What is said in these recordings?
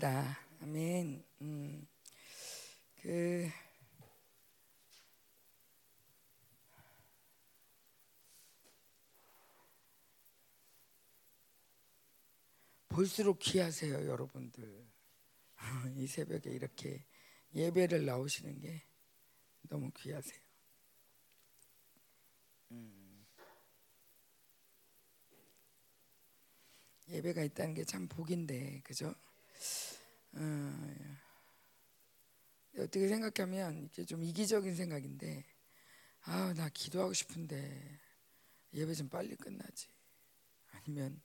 다 아멘. 음, 그 볼수록 귀하세요, 여러분들. 이 새벽에 이렇게 예배를 나오시는 게 너무 귀하세요. 음. 예배가 있다는 게 참 복인데, 그죠? 어, 어떻게 생각하면 이게 좀 이기적인 생각인데, 아, 나 기도하고 싶은데 예배 좀 빨리 끝나지. 아니면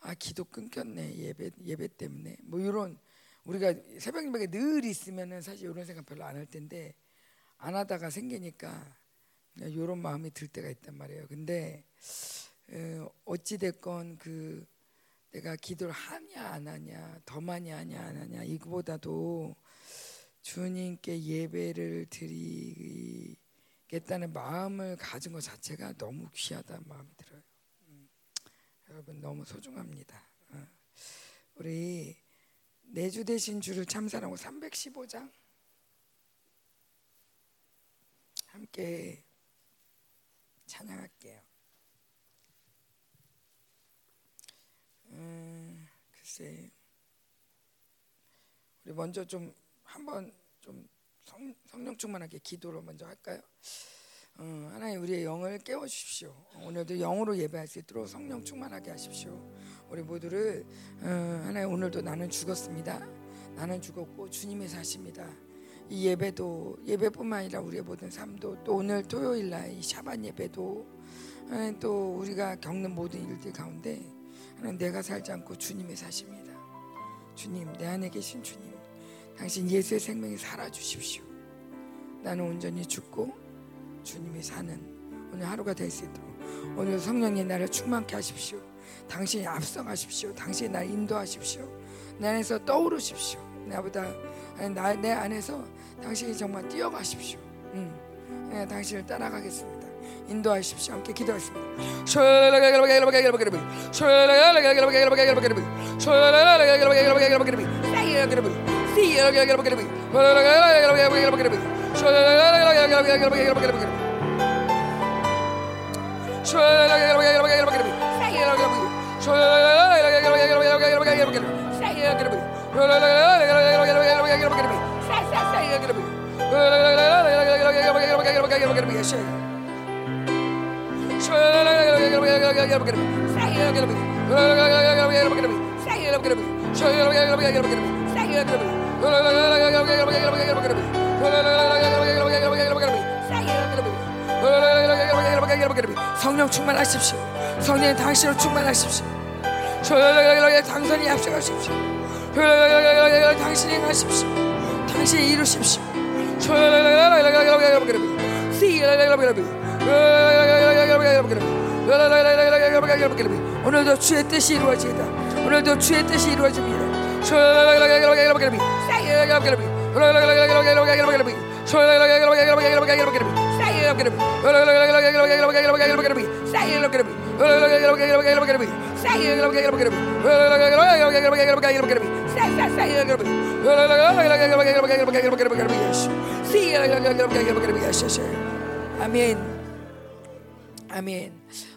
아 기도 끊겼네 예배 예배 때문에 뭐 이런 우리가 새벽 예배가 늘 있으면은 사실 이런 생각 별로 안 할 텐데 안 하다가 생기니까 이런 마음이 들 때가 있단 말이에요. 근데 어, 어찌 됐건 그 내가 기도를 하냐 안 하냐 더 많이 하냐 안 하냐 이거보다도 주님께 예배를 드리겠다는 마음을 가진 것 자체가 너무 귀하다는 마음이 들어요. 여러분 너무 소중합니다. 어. 우리 내주 대신 주를 참사하고 315장 함께 찬양할게요. 음, 글쎄 우리 먼저 좀 한번 좀 성, 성령 충만하게 기도로 먼저 할까요? 어, 하나님 우리의 영을 깨워 주십시오. 오늘도 영으로 예배할 수 있도록 성령 충만하게 하십시오. 우리 모두를 어, 하나님 오늘도 나는 죽었습니다. 나는 죽었고 주님이 사십니다. 이 예배도 예배뿐만 아니라 우리의 모든 삶도 또 오늘 토요일 날 이 샤반 예배도 하나님 또 우리가 겪는 모든 일들 가운데 하 나님 내가 살지 않고 주님이 사십니다. 주님 내 안에 계신 주님 당신 예수의 생명이 살아 주십시오. 나는 온전히 죽고 주님이 사는 오늘 하루가 될 수 있도록 오늘 성령이 나를 충만케 하십시오. 당신이 앞서가십시오. 당신이 날 인도하십시오. 내 안에서 떠오르십시오. 나보다 나, 내 안에서 당신이 정말 뛰어가십시오. 음, 네, 당신을 따라가겠습니다. 인도하십시오. 함께 기도하겠습니다. 성령 충만하십시오. 성령 당신을 충만하십시오. 당선이 앞서가십시오. 당신이 가십시오. 당신이 이루십시오. 오늘도 주의 뜻이 이루어지다. 오늘도 주의 뜻이 이루어집니다. 아멘. 아멘.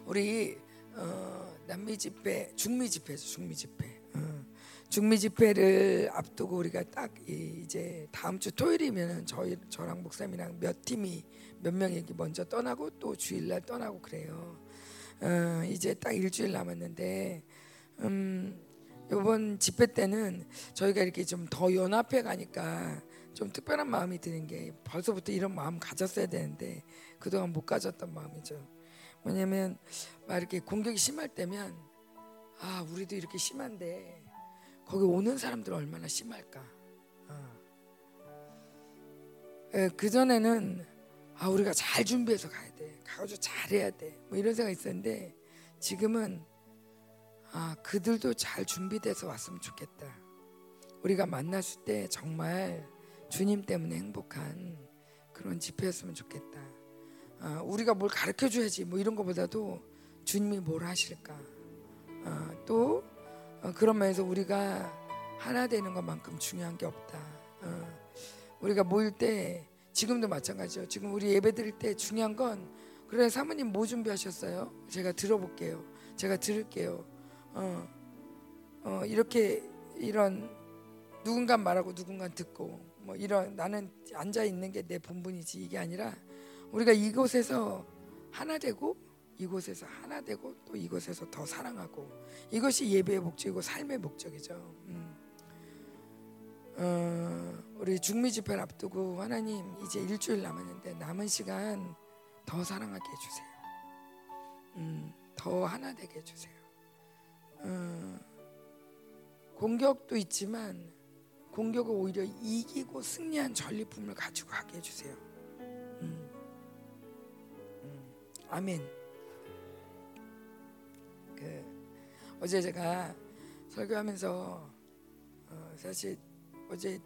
우리 어, 남미 집회, 중미 집회죠. 중미 집회. 어, 중미 집회를 앞두고 우리가 딱 이제 다음 주 토요일이면 저희 저랑 목사님이랑 몇 팀이 몇 명이 먼저 떠나고 또 주일날 떠나고 그래요. 어, 이제 딱 일주일 남았는데 음, 이번 집회 때는 저희가 이렇게 좀 더 연합해 가니까 좀 특별한 마음이 드는 게 벌써부터 이런 마음 가졌어야 되는데 그동안 못 가졌던 마음이죠. 왜냐면 막 이렇게 공격이 심할 때면 아 우리도 이렇게 심한데 거기 오는 사람들 얼마나 심할까. 어. 예, 그 전에는 아 우리가 잘 준비해서 가야 돼, 가가지고 잘해야 돼, 뭐 이런 생각 있었는데 지금은 아 그들도 잘 준비돼서 왔으면 좋겠다. 우리가 만났을 때 정말 주님 때문에 행복한 그런 집회였으면 좋겠다. 아, 우리가 뭘 가르쳐 줘야지 뭐 이런 것보다도 주님이 뭘 하실까. 아, 또 어, 그런 면에서 우리가 하나 되는 것만큼 중요한 게 없다. 어. 우리가 모일 때 지금도 마찬가지죠. 지금 우리 예배 드릴 때 중요한 건 그래 사모님 뭐 준비하셨어요? 제가 들어볼게요. 제가 들을게요. 어, 어 이렇게 이런 누군가 말하고 누군가 듣고 뭐 이런 나는 앉아 있는 게 내 본분이지 이게 아니라 우리가 이곳에서 하나 되고 이곳에서 하나 되고 또 이곳에서 더 사랑하고 이것이 예배의 목적이고 삶의 목적이죠. 음. 어, 우리 중미 집회를 앞두고 하나님 이제 일주일 남았는데 남은 시간 더 사랑하게 해주세요. 음, 더 하나 되게 해주세요. 어, 공격도 있지만 공격을 오히려 이기고 승리한 전리품을 가지고 하게 해주세요. 아멘. 그 어제 제가 설교하면서 어, 사실 어제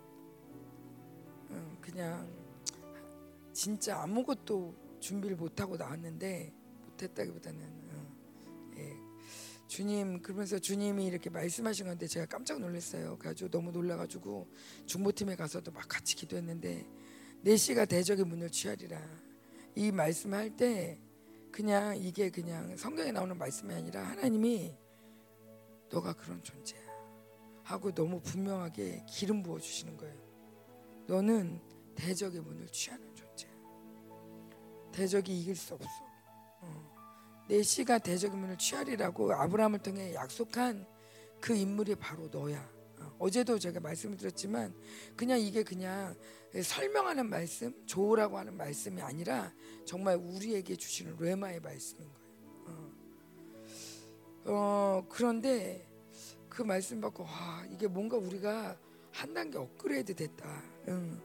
음, 그냥 진짜 아무것도 준비를 못하고 나왔는데 못했다기보다는 어, 예. 주님 그러면서 주님이 이렇게 말씀하신 건데 제가 깜짝 놀랐어요. 가지고 너무 놀라가지고 중보팀에 가서도 막 같이 기도했는데 내 씨가 대적의 문을 취하리라 이 말씀할 때 그냥 이게 그냥 성경에 나오는 말씀이 아니라 하나님이 너가 그런 존재야 하고 너무 분명하게 기름 부어 주시는 거예요. 너는 대적의 문을 취하는 존재야. 대적이 이길 수 없어. 어. 내 씨가 대적의 문을 취하리라고 아브라함을 통해 약속한 그 인물이 바로 너야. 어. 제도 제가 말씀을 드렸지만 그냥 이게 그냥 설명하는 말씀, 조우라고 하는 말씀이 아니라 정말 우리에게 주시는 레마의 말씀인 거예요. 어, 어 그런데 그 말씀 받고 와 이게 뭔가 우리가 한 단계 업그레이드 됐다. 응.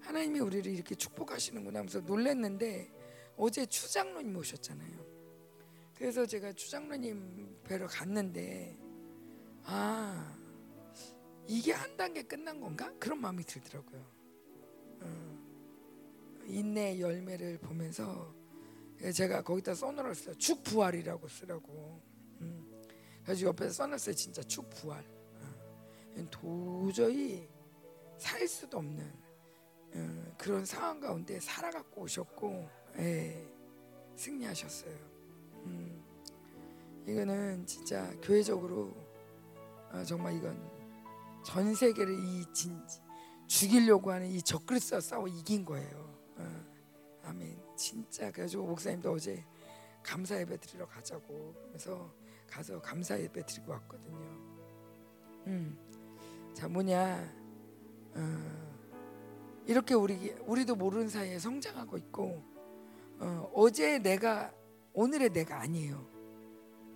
하나님이 우리를 이렇게 축복하시는구나 하면서 놀랐는데 어제 추장로님 오셨잖아요. 그래서 제가 추장로님 뵈러 갔는데 아 이게 한 단계 끝난 건가? 그런 마음이 들더라고요. 어, 인내 열매를 보면서 제가 거기다 써놓았어요. 축 부활이라고 쓰라고. 음. 그래서 옆에서 써놨어요. 진짜 축 부활. 어. 도저히 살 수도 없는 어, 그런 상황 가운데 살아갖고 오셨고 예, 승리하셨어요. 음. 이거는 진짜 교회적으로 어, 정말 이건 전 세계를 이 진, 죽이려고 하는 이 적그리스와 싸워 이긴 거예요. 어, 아멘. 진짜 그래가지고 목사님도 어제 감사 예배 드리러 가자고 그래서 가서 감사 예배 드리고 왔거든요. 음, 자 뭐냐, 어, 이렇게 우리 우리도 모르는 사이에 성장하고 있고 어, 어제 내가 오늘의 내가 아니에요.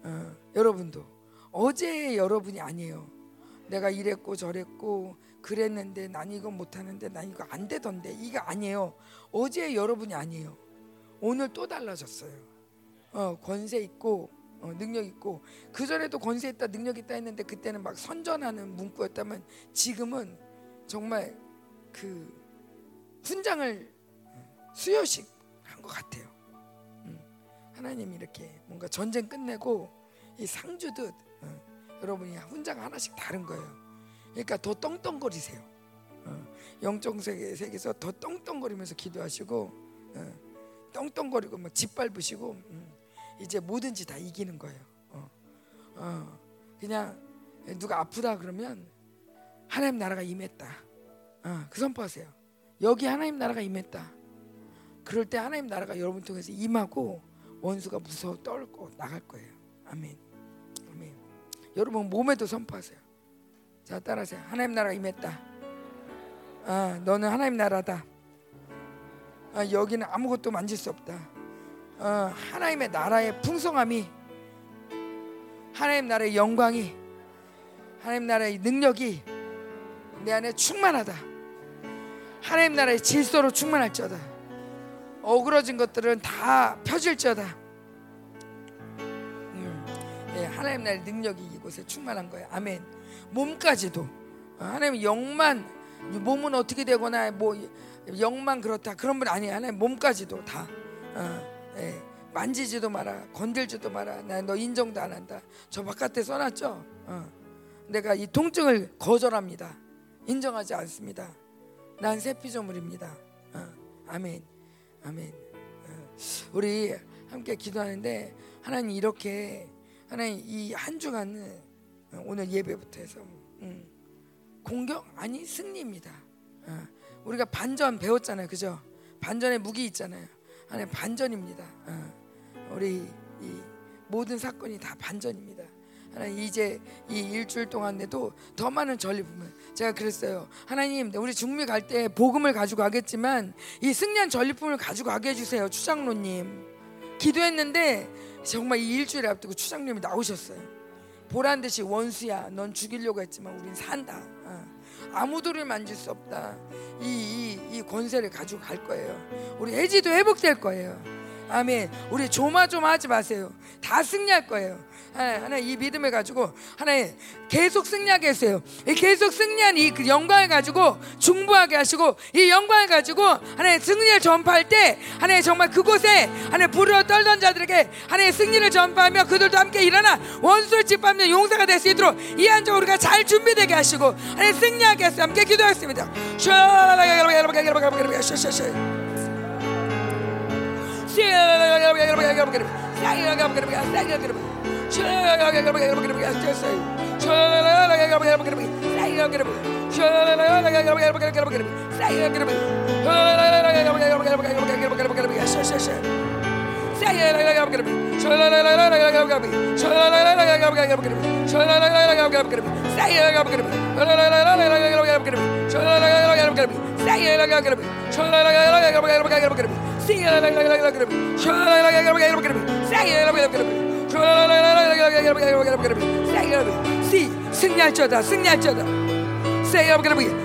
어, 여러분도 어제 여러분이 아니에요. 내가 이랬고 저랬고 그랬는데 난 이거 못하는데 난 이거 안 되던데 이게 아니에요. 어제 여러분이 아니에요. 오늘 또 달라졌어요. 어, 권세 있고 어, 능력 있고 그 전에도 권세 있다 능력 있다 했는데 그때는 막 선전하는 문구였다면 지금은 정말 그 훈장을 수여식 한 것 같아요. 음, 하나님이 이렇게 뭔가 전쟁 끝내고 이 상주듯 어, 여러분이 훈장 하나씩 다른 거예요. 그러니까 더 떵떵거리세요. 어, 영적 세계 세계에서 더 떵떵거리면서 기도하시고 어, 떵떵거리고 막 짓밟으시고 음, 이제 뭐든지 다 이기는 거예요. 어, 어, 그냥 누가 아프다 그러면 하나님 나라가 임했다. 어, 그 선포하세요. 여기 하나님 나라가 임했다. 그럴 때 하나님 나라가 여러분 통해서 임하고 원수가 무서워 떨고 나갈 거예요. 아멘. 여러분 몸에도 선포하세요. 자 따라하세요. 하나님 나라가 임했다. 아, 너는 하나님 나라다. 아, 여기는 아무것도 만질 수 없다. 어, 하나님의 나라의 풍성함이 하나님 나라의 영광이 하나님 나라의 능력이 내 안에 충만하다. 하나님 나라의 질서로 충만할지어다. 어그러진 것들은 다 펴질지어다. 하나님 나라의 능력이 이곳에 충만한 거예요. 아멘. 몸까지도 어, 하나님 영만 몸은 어떻게 되거나 뭐 영만 그렇다 그런 분 아니에요. 하나님 몸까지도 다 어, 예, 만지지도 마라 건들지도 마라. 나 너 인정도 안 한다. 저 바깥에 써놨죠. 어, 내가 이 통증을 거절합니다. 인정하지 않습니다. 난 새 피조물입니다. 어, 아멘, 아멘. 어, 우리 함께 기도하는데 하나님 이렇게 하나님 이 한 주간은 어, 오늘 예배부터 해서 음, 공격 아니 승리입니다. 어, 우리가 반전 배웠잖아요, 그죠? 반전의 무기 있잖아요. 하나님 반전입니다. 어, 우리 이 모든 사건이 다 반전입니다. 하나님 이제 이 일주일 동안에도 더 많은 전리품을 제가 그랬어요. 하나님 우리 중미 갈 때 복음을 가지고 가겠지만 이 승리한 전리품을 가지고 가게 해주세요. 추장로님 기도했는데 정말 이 일주일 앞두고 추장님이 나오셨어요. 보란 듯이 원수야, 넌 죽이려고 했지만 우린 산다. 어. 아무도를 만질 수 없다. 이, 이, 이 권세를 가지고 갈 거예요. 우리 해지도 회복될 거예요. 아멘. 우리 조마조마하지 마세요. 다 승리할 거예요. 하나, 이 믿음을 가지고 하나님 계속 승리하게 했어요. 계속 승리한 이그 영광을 가지고 중부하게 하시고 이 영광을 가지고 하나님 승리를 전파할 때 하나님 정말 그곳에 하나님 불을 떨던 자들에게 하나님 승리를 전파하며 그들도 함께 일어나 원수를 짓밟는 용사가 될 수 있도록 이한주 우리가 잘 준비되게 하시고 하나님 승리하게 했어요. 함께 기도하겠습니다. Say it, I gotta be. 승리할지어다 승리할지어다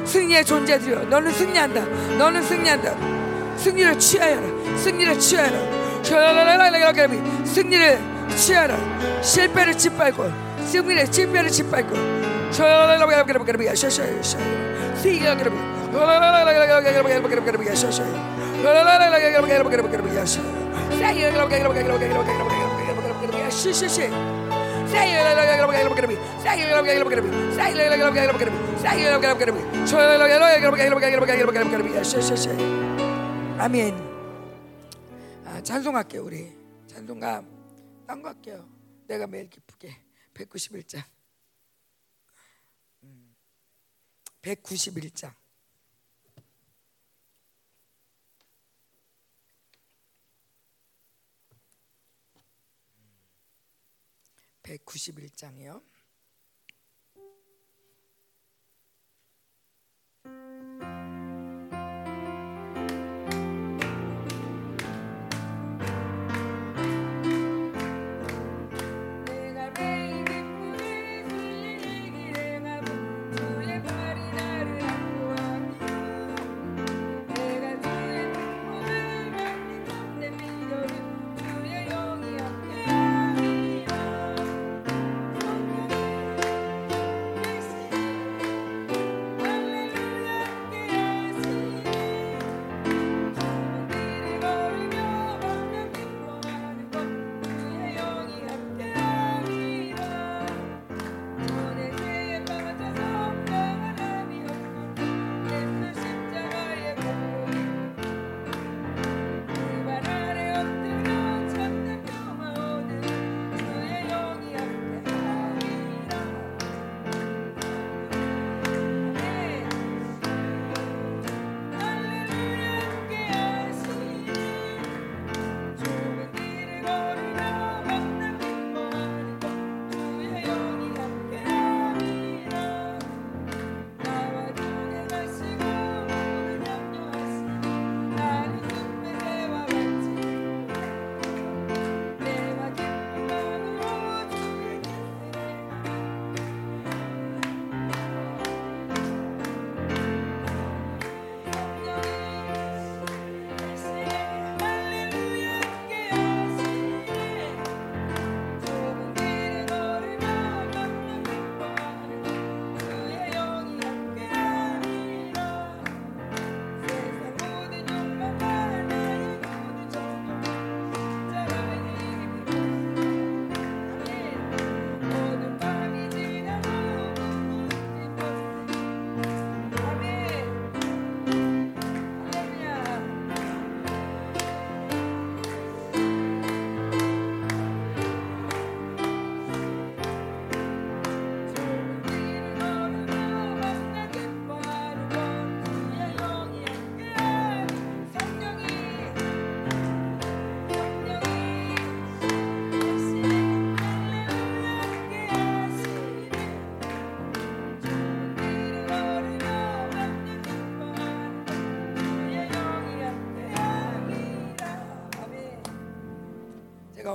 승리의 존재들이여 너는 승리한다 너는 승리한다 승리를 취하여라 승리를 취하여라 승리를 취하라 실패를 짓밟고 승리를 실패를 짓밟고 시시시 아멘. 아, 찬송할게요 우리. 찬송가 딴거 할게요. 내가 매일 기쁘게. 191장. 191장 191장이요.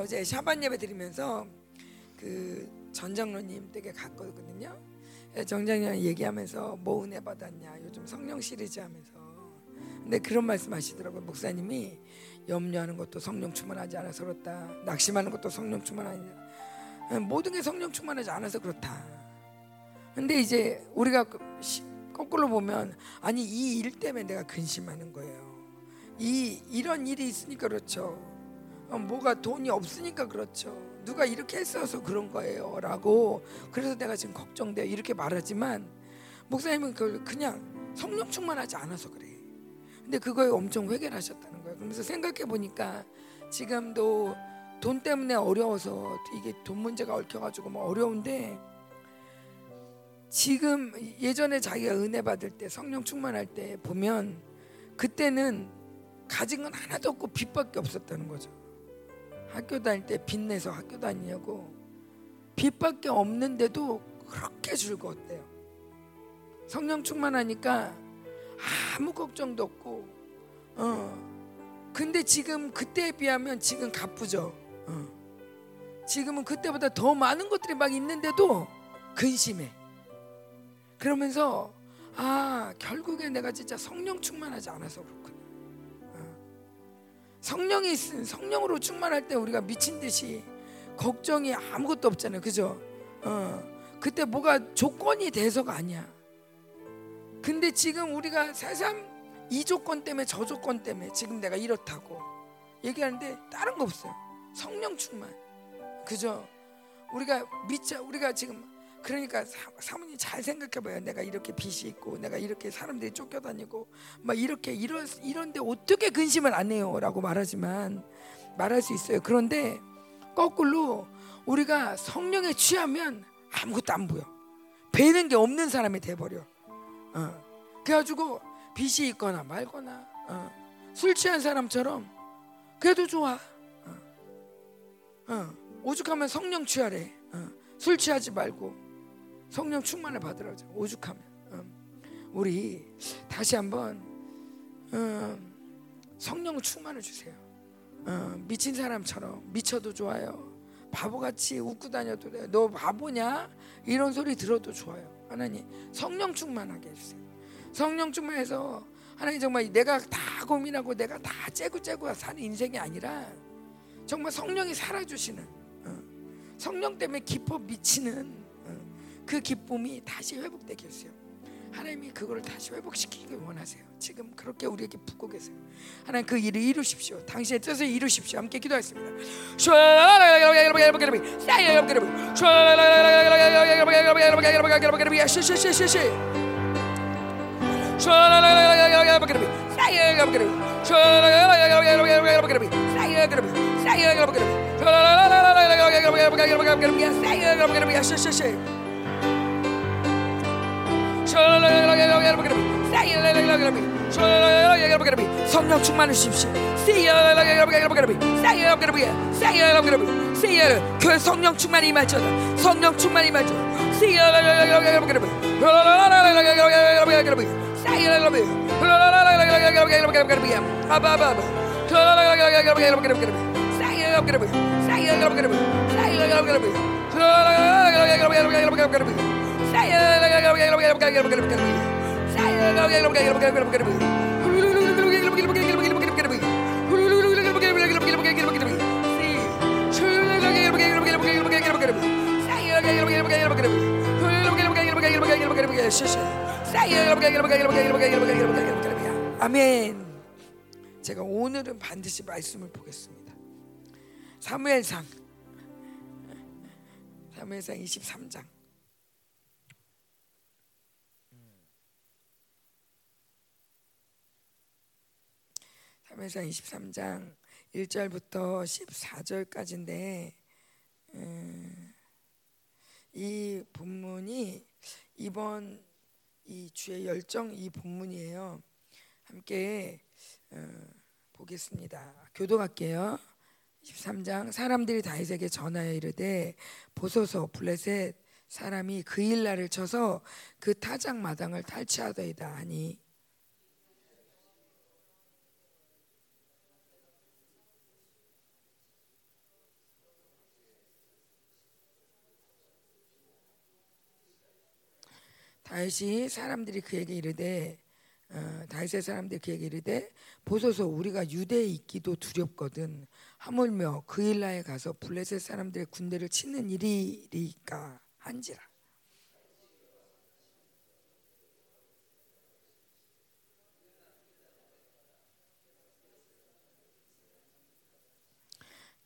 어제 샤반 예배 드리면서 그 전장로님 댁에 갔거든요. 예, 정장님 얘기하면서 뭐 은혜 받았냐 요즘 성령 시리즈 하면서. 근데 그런 말씀 하시더라고요 목사님이. 염려하는 것도 성령 충만하지 않아서 그렇다. 낙심하는 것도 성령 충만하지 예, 모든 게 성령 충만하지 않아서 그렇다. 근데 이제 우리가 그 거꾸로 보면 아니 이 일 때문에 내가 근심하는 거예요. 이 이런 일이 있으니까 그렇죠. 어, 뭐가 돈이 없으니까 그렇죠 누가 이렇게 했어서 그런 거예요라고 그래서 내가 지금 걱정돼 이렇게 말하지만 목사님은 그걸 그냥 성령 충만하지 않아서 그래. 근데 그거에 엄청 회개를 하셨다는 거예요. 그러면서 생각해 보니까 지금도 돈 때문에 어려워서 이게 돈 문제가 얽혀가지고 뭐 어려운데 지금 예전에 자기가 은혜 받을 때 성령 충만할 때 보면 그때는 가진 건 하나도 없고 빚밖에 없었다는 거죠. 학교 다닐 때 빚내서 학교 다니냐고 빚밖에 없는데도 그렇게 즐거웠대요. 성령 충만하니까 아무 걱정도 없고 어. 근데 지금 그때에 비하면 지금 가쁘죠. 어. 지금은 그때보다 더 많은 것들이 막 있는데도 근심해. 그러면서 아 결국에 내가 진짜 성령 충만하지 않아서 그렇구나. 성령이 있으 성령으로 충만할 때 우리가 미친 듯이 걱정이 아무것도 없잖아요. 그죠? 어. 그때 뭐가 조건이 돼서가 아니야. 근데 지금 우리가 새삼 이 조건 때문에 저 조건 때문에 지금 내가 이렇다고 얘기하는데 다른 거 없어요. 성령 충만. 그죠? 우리가 믿자 우리가 지금 그러니까 사, 모님잘 생각해봐요. 내가 이렇게 빚이 있고 내가 이렇게 사람들이 쫓겨다니고 막 이렇게 이런 이런데 어떻게 근심을 안 해요?라고 말하지만 말할 수 있어요. 그런데 거꾸로 우리가 성령에 취하면 아무것도 안 보여. 배는 게 없는 사람이 돼버려. 어. 그래가지고 빚이 있거나 말거나 어. 술 취한 사람처럼 그래도 좋아. 어. 어. 오죽하면 성령 취하래. 어. 술 취하지 말고 성령 충만을 받으라죠. 오죽하면 음. 우리 다시 한번 음, 성령 충만을 주세요. 음, 미친 사람처럼 미쳐도 좋아요. 바보같이 웃고 다녀도 돼. 너 바보냐? 이런 소리 들어도 좋아요. 하나님 성령 충만하게 해주세요. 성령 충만해서 하나님 정말 내가 다 고민하고 내가 다 째고 째고 사는 인생이 아니라 정말 성령이 살아주시는 성령 때문에 기뻐 미치는 그 기쁨이 다시 회복되게 해주세요. 하나님이 그걸 다시 회복시키기 원하세요. 지금 그렇게 우리에게 붓고 계세요. 하나님 그 일을 이루십시오. 당신의 뜻을 이루십시오. 함께 기도하겠습니다. 성령 충만을 주십시오. 교회 성령 충만이 임할지어다. 성령 충만이 임할지어다. 아멘. 제가 오늘은 반드시 말씀을 보겠습니다. 사무엘상 사무엘상 23장 사무엘상 23장 1절부터 14절까지인데 음, 이 본문이 이번 이 주의 열정 이 본문이에요. 함께 어, 보겠습니다. 교도할게요. 13장 사람들이 다윗에게 전하여 이르되 보소서 블레셋 사람이 그 일날을 쳐서 그 타작 마당을 탈취하더이다 하니 다윗이 사람들이 그에게 이르되 어, 다윗의 사람들이 그에게 이르되 보소서 우리가 유대에 있기도 두렵거든. 하물며 그일라에 가서 블레셋 사람들의 군대를 치는 일이리까 한지라.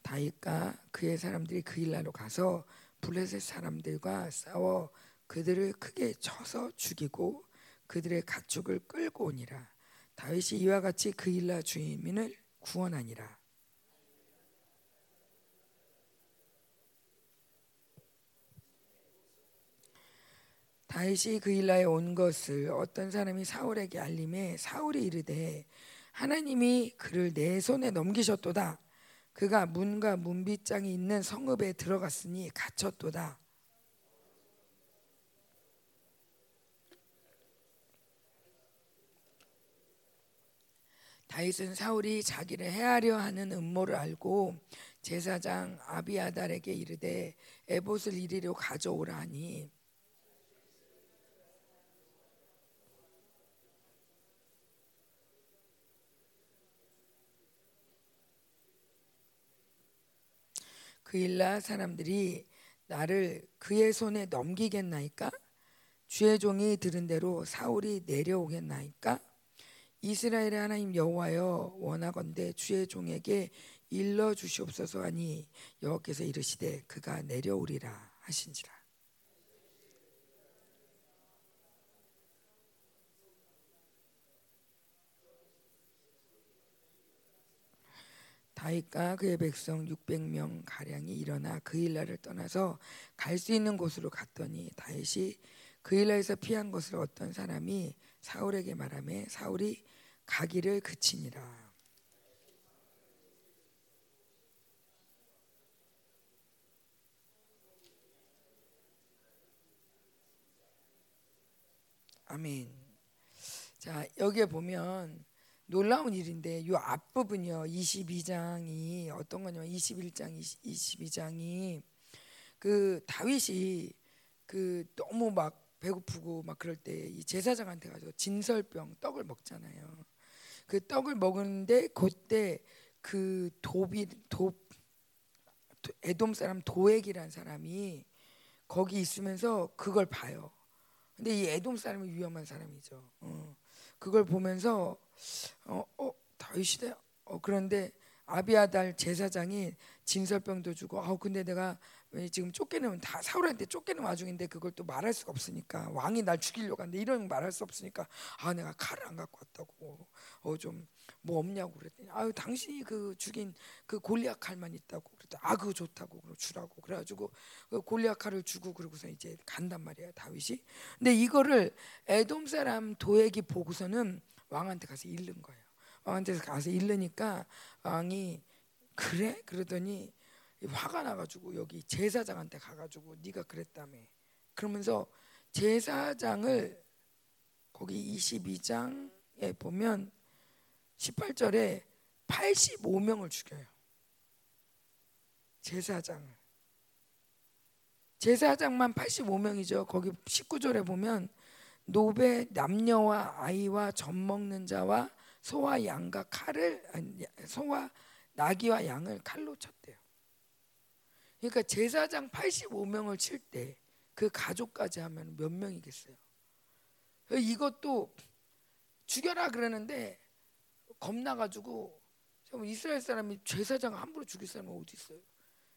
다윗과 그의 사람들이 그일라로 가서 블레셋 사람들과 싸워 그들을 크게 쳐서 죽이고 그들의 가축을 끌고 오니라. 다윗이 이와 같이 그일라 주민을 구원하니라. 다윗이 그일라에 온 것을 어떤 사람이 사울에게 알림해 사울이 이르되 하나님이 그를 내 손에 넘기셨도다. 그가 문과 문빗장이 있는 성읍에 들어갔으니 갇혔도다. 다윗은 사울이 자기를 해하려 하는 음모를 알고 제사장 아비아달에게 이르되 에봇을 이리로 가져오라 하니 그 일라 사람들이 나를 그의 손에 넘기겠나이까? 주의 종이 들은 대로 사울이 내려오겠나이까? 이스라엘의 하나님 여호와여 원하건대 주의 종에게 일러 주시옵소서 하니 여호께서 이르시되 그가 내려오리라 하신지라. 다윗과 그의 백성 600명 가량이 일어나 그일라를 떠나서 갈 수 있는 곳으로 갔더니 다윗이 그일라에서 피한 것을 어떤 사람이 사울에게 말하며 사울이 가기를 그치니라. 아멘. 자, 여기에 보면 놀라운 일인데 이 앞부분이요. 22장이 어떤 거냐면 21장 22장이 그 다윗이 그 너무 막 배고프고 막 그럴 때 이 제사장한테 가서 진설병 떡을 먹잖아요. 그 떡을 먹는데 그때 그 도비 도 에돔 사람 도액이란 사람이 거기 있으면서 그걸 봐요. 근데 이 에돔 사람이 위험한 사람이죠. 어. 그걸 보면서 어, 어 다윗이다. 어, 그런데 아비아달 제사장이 진설병도 주고 아 근데 내가 지금 쫓겨내면 다 사울한테 쫓겨는 와중인데 그걸 또 말할 수가 없으니까 왕이 날 죽이려고 하는데 이런 말할 수 없으니까 아 내가 칼을 안 갖고 왔다고. 어 좀 뭐 없냐고 그랬더니 아유 당신이 그 죽인 그 골리앗 칼만 있다고 그랬더니 아 그거 좋다고 그러 주라고. 그래가지고 그 골리앗 칼을 주고 그러고서 이제 간단 말이야 다윗이. 근데 이거를 에돔 사람 도액이 보고서는 왕한테 가서 잃는 거예요. 왕한테 가서 잃으니까 왕이 그래? 그러더니 화가 나가지고 여기 제사장한테 가가지고 네가 그랬다며. 그러면서 제사장을 거기 22장에 보면 18절에 85명을 죽여요. 제사장을. 제사장만 85명이죠. 거기 19절에 보면 노베 남녀와 아이와 젖 먹는 자와 소와 양과 칼을 소와 나귀와 양을 칼로 쳤대요. 그러니까 제사장 85명을 칠 때 그 가족까지 하면 몇 명이겠어요? 이것도 죽여라 그러는데 겁나가지고 이스라엘 사람이 제사장 함부로 죽일 사람이 어디 있어요?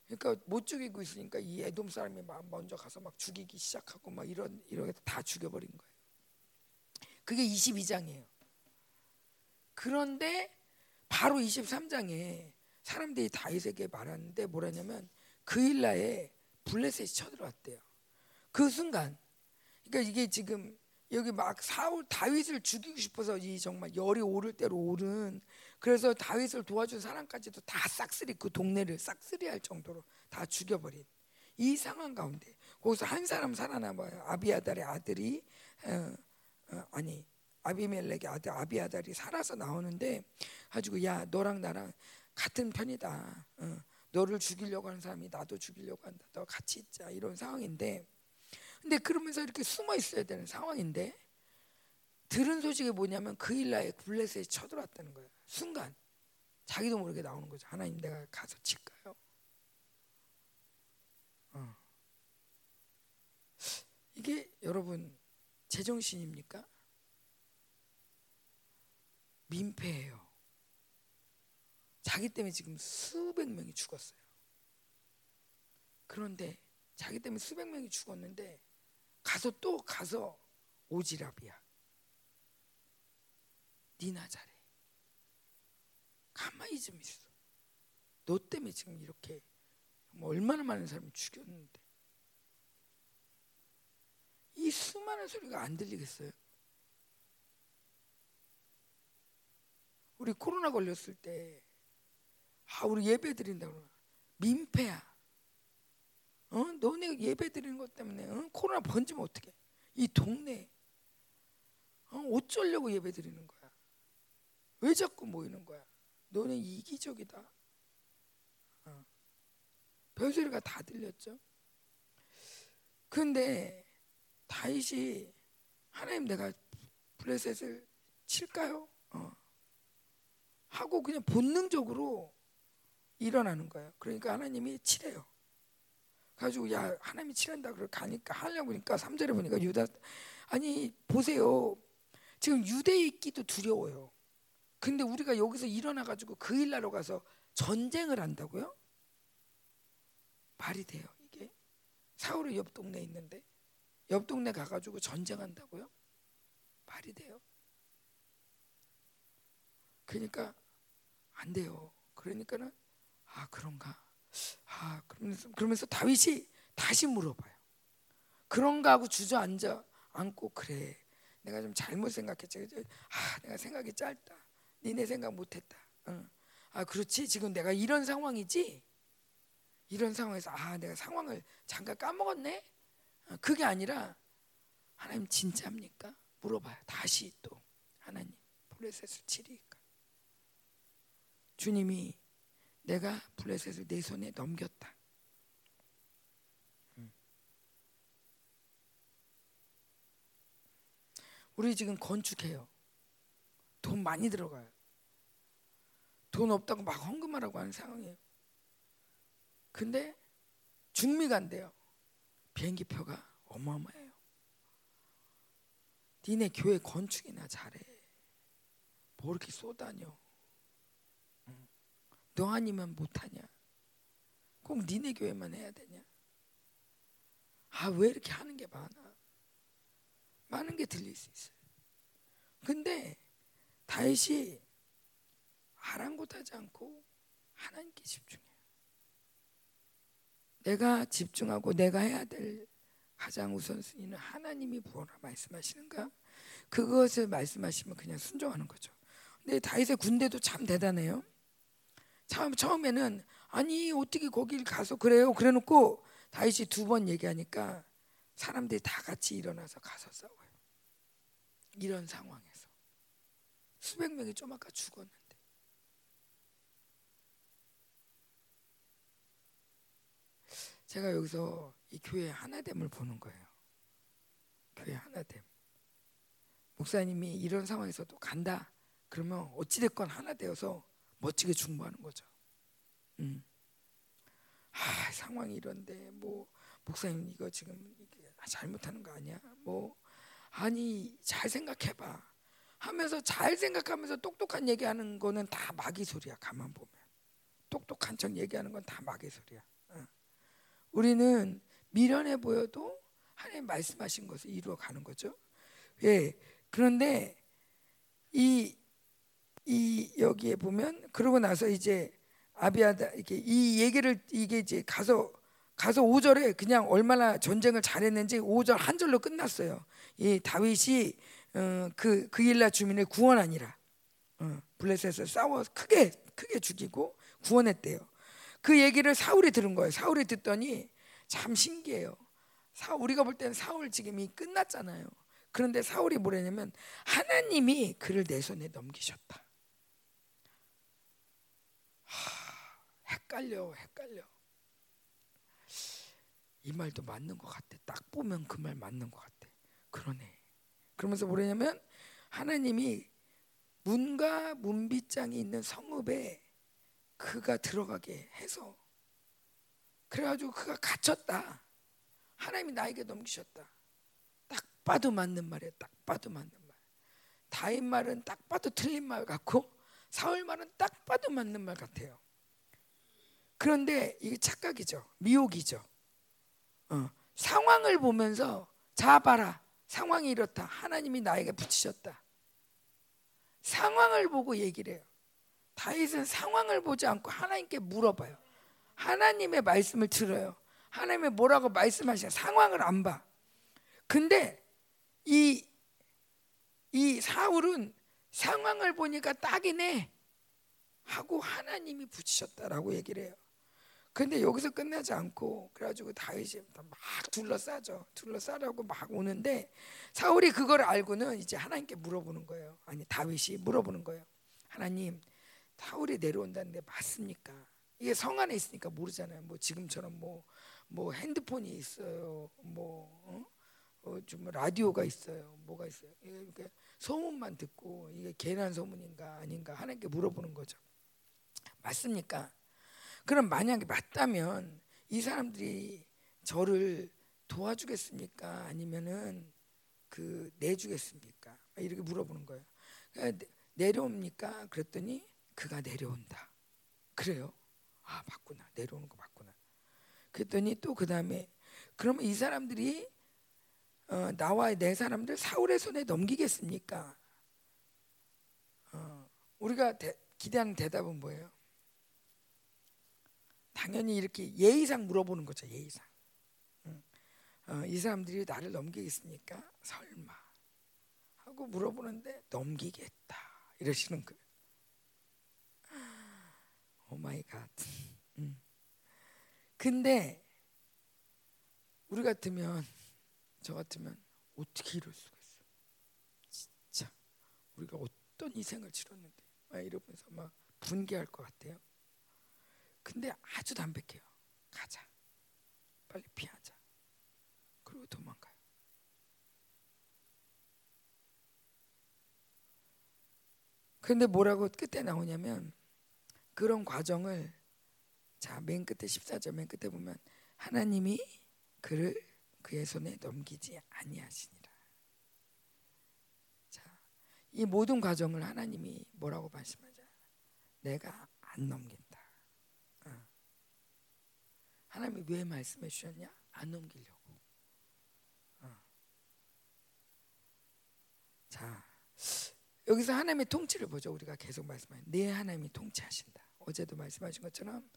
그러니까 못 죽이고 있으니까 이 에돔 사람이 막 먼저 가서 막 죽이기 시작하고 막 이런 이렇게 다 죽여버린 거예요. 그게 22장이에요. 그런데 바로 23장에 사람들이 다윗에게 말하는데 뭐라냐면 그일라에 블레셋이 쳐들어왔대요. 그 순간, 그러니까 이게 지금 여기 막 사울 다윗을 죽이고 싶어서 이 정말 열이 오를 대로 오른 그래서 다윗을 도와준 사람까지도 다 싹쓸이 그 동네를 싹쓸이할 정도로 다 죽여버린 이 상황 가운데 거기서 한 사람 살아남아요. 아비아달의 아들이 어, 어, 아니 아비멜렉의 아들 아비아달이 살아서 나오는데 가지고 야 너랑 나랑 같은 편이다. 어, 너를 죽이려고 하는 사람이 나도 죽이려고 한다. 너 같이 있자 이런 상황인데 근데 그러면서 이렇게 숨어 있어야 되는 상황인데 들은 소식이 뭐냐면 그 일날에 블레셋이 쳐들어왔다는 거예요. 순간 자기도 모르게 나오는 거죠. 하나님 내가 가서 칠까요? 어. 이게 여러분 제정신입니까? 민폐예요. 자기 때문에 지금 수백 명이 죽었어요. 그런데 자기 때문에 수백 명이 죽었는데 가서 또 가서 오지랖이야. 니나 잘해. 가만히 좀 있어. 너 때문에 지금 이렇게 얼마나 많은 사람이 죽였는데 이 수많은 소리가 안 들리겠어요? 우리 코로나 걸렸을 때, 아, 우리 예배 드린다고 민폐야. 어? 너네 예배 드리는 것 때문에 어? 코로나 번지면 어떡해? 이 동네 어? 어쩌려고 예배 드리는 거야? 왜 자꾸 모이는 거야? 너네 이기적이다. 어. 별소리가 다 들렸죠. 그런데 다윗이 하나님 내가 블레셋을 칠까요? 어. 하고 그냥 본능적으로 일어나는 거예요. 그러니까 하나님이 치래요. 가지고 야 하나님이 칠한다 그러 가니까 하려고 보니까 3절에 보니까 유다 아니 보세요. 지금 유대에 있기도 두려워요. 근데 우리가 여기서 일어나 가지고 그 일나로 가서 전쟁을 한다고요? 말이 돼요, 이게? 사울이 옆 동네에 있는데 옆 동네 가 가지고 전쟁한다고요? 말이 돼요. 그러니까 안 돼요. 그러니까는 아 그런가. 아 그러면서 그러면서 다윗이 다시 물어봐요. 그런가 하고 주저앉아 앉고 그래. 내가 좀 잘못 생각했지. 아 내가 생각이 짧다. 니네 생각 못했다. 응. 아 그렇지. 지금 내가 이런 상황이지. 이런 상황에서 아 내가 상황을 잠깐 까먹었네. 어, 그게 아니라 하나님 진짜입니까? 물어봐요. 다시 또 하나님 블레셋을 치리까? 주님이 내가 블레셋을 내 손에 넘겼다. 음. 우리 지금 건축해요. 돈 많이 들어가요. 돈 없다고 막 헌금하라고 하는 상황이에요. 근데 중미가 안 돼요. 비행기 표가 어마어마해요. 니네 교회 건축이나 잘해. 뭐 이렇게 쏘다녀. 너 아니면 못하냐? 꼭 니네 교회만 해야 되냐? 아 왜 이렇게 하는 게 많아? 많은 게 들릴 수 있어요. 근데 다윗이 아랑곳하지 않고 하나님께 집중해요. 내가 집중하고 내가 해야 될 가장 우선순위는 하나님이 무엇라 말씀하시는가? 그것을 말씀하시면 그냥 순종하는 거죠. 근데 다윗의 군대도 참 대단해요. 처음, 처음에는 아니 어떻게 거길 가서 그래요? 그래놓고 다윗이 두 번 얘기하니까 사람들이 다 같이 일어나서 가서 싸워요. 이런 상황에서 수백 명이 좀 아까 죽었는데 제가 여기서 이 교회 하나됨을 보는 거예요. 교회 하나됨. 목사님이 이런 상황에서도 간다. 그러면 어찌됐건 하나 되어서 멋지게 중보하는 거죠. 음. 아 상황이 이런데 뭐 목사님 이거 지금 잘못하는 거 아니야? 뭐 아니 잘 생각해봐 하면서 잘 생각하면서 똑똑한 얘기하는 거는 다 마귀 소리야. 가만 보면 똑똑한 척 얘기하는 건 다 마귀 소리야. 어. 우리는 미련해 보여도 하나님 말씀하신 것을 이루어 가는 거죠. 예. 그런데 이 이 여기에 보면 그러고 나서 이제 아비아다 이렇게 이 얘기를 이게 이제 가서 가서 5절에 그냥 얼마나 전쟁을 잘했는지 5절 한 절로 끝났어요. 이 다윗이 어, 그 그일라 주민을 구원하니라. 어, 블레셋에서 싸워 크게 크게 죽이고 구원했대요. 그 얘기를 사울이 들은 거예요. 사울이 듣더니 참 신기해요. 사 우리가 볼 때는 사울 지금이 끝났잖아요. 그런데 사울이 뭐냐면 하나님이 그를 내 손에 넘기셨다. 헷갈려, 헷갈려. 이 말도 맞는 것 같아. 딱 보면 그 말 맞는 것 같아. 그러네. 그러면서 뭐냐면 하나님이 문과 문빗장이 있는 성읍에 그가 들어가게 해서 그래가지고 그가 갇혔다. 하나님이 나에게 넘기셨다. 딱 봐도 맞는 말이에요. 딱 봐도 맞는 말. 다인 말은 딱 봐도 틀린 말 같고 사울 말은 딱 봐도 맞는 말 같아요. 그런데 이게 착각이죠. 미혹이죠. 어, 상황을 보면서 자 봐라. 상황이 이렇다. 하나님이 나에게 붙이셨다. 상황을 보고 얘기를 해요. 다윗은 상황을 보지 않고 하나님께 물어봐요. 하나님의 말씀을 들어요. 하나님이 뭐라고 말씀하시냐 상황을 안 봐. 근데 이, 이 사울은 상황을 보니까 딱이네 하고 하나님이 붙이셨다라고 얘기를 해요. 근데 여기서 끝나지 않고 그래가지고 다윗이 막 둘러싸죠. 둘러싸라고 막 오는데 사울이 그걸 알고는 이제 하나님께 물어보는 거예요. 아니 다윗이 물어보는 거예요. 하나님 사울이 내려온다는데 맞습니까? 이게 성 안에 있으니까 모르잖아요. 뭐 지금처럼 뭐뭐 뭐 핸드폰이 있어요. 뭐 어? 어, 좀 라디오가 있어요. 뭐가 있어요. 이게 소문만 듣고 이게 괜한 소문인가 아닌가 하나님께 물어보는 거죠. 맞습니까? 그럼 만약에 맞다면 이 사람들이 저를 도와주겠습니까? 아니면은 그 내주겠습니까? 이렇게 물어보는 거예요. 그러니까 내려옵니까? 그랬더니 그가 내려온다. 그래요? 아 맞구나 내려오는 거 맞구나. 그랬더니 또 그 다음에 그러면 이 사람들이 어, 나와 내 사람들 사울의 손에 넘기겠습니까? 어, 우리가 대, 기대하는 대답은 뭐예요? 당연히 이렇게 예의상 물어보는 거죠. 예의상. 어, 이 사람들이 나를 넘기겠습니까? 설마 하고 물어보는데 넘기겠다 이러시는 거예요. Oh my God. 근데 우리 같으면 저 같으면 어떻게 이럴 수가 있어? 진짜 우리가 어떤 희생을 치렀는데 막 이러면서 막 분개할 것 같아요. 근데 아주 담백해요. 가자. 빨리 피하자. 그리고 도망가요. 근데 뭐라고 끝에 나오냐면 그런 과정을 자, 맨 끝에 14절 맨 끝에 보면 하나님이 그를 그의 손에 넘기지 아니하시니라. 자, 이 모든 과정을 하나님이 뭐라고 말씀하자? 내가 안 넘긴다. 어. 하나님이 왜 말씀해 주셨냐? 안 넘기려고. 어. 자, 여기서 하나님의 통치를 보죠. 우리가 계속 말씀하는 내 하나님이 통치하신다. 어제도 말씀하신 것처럼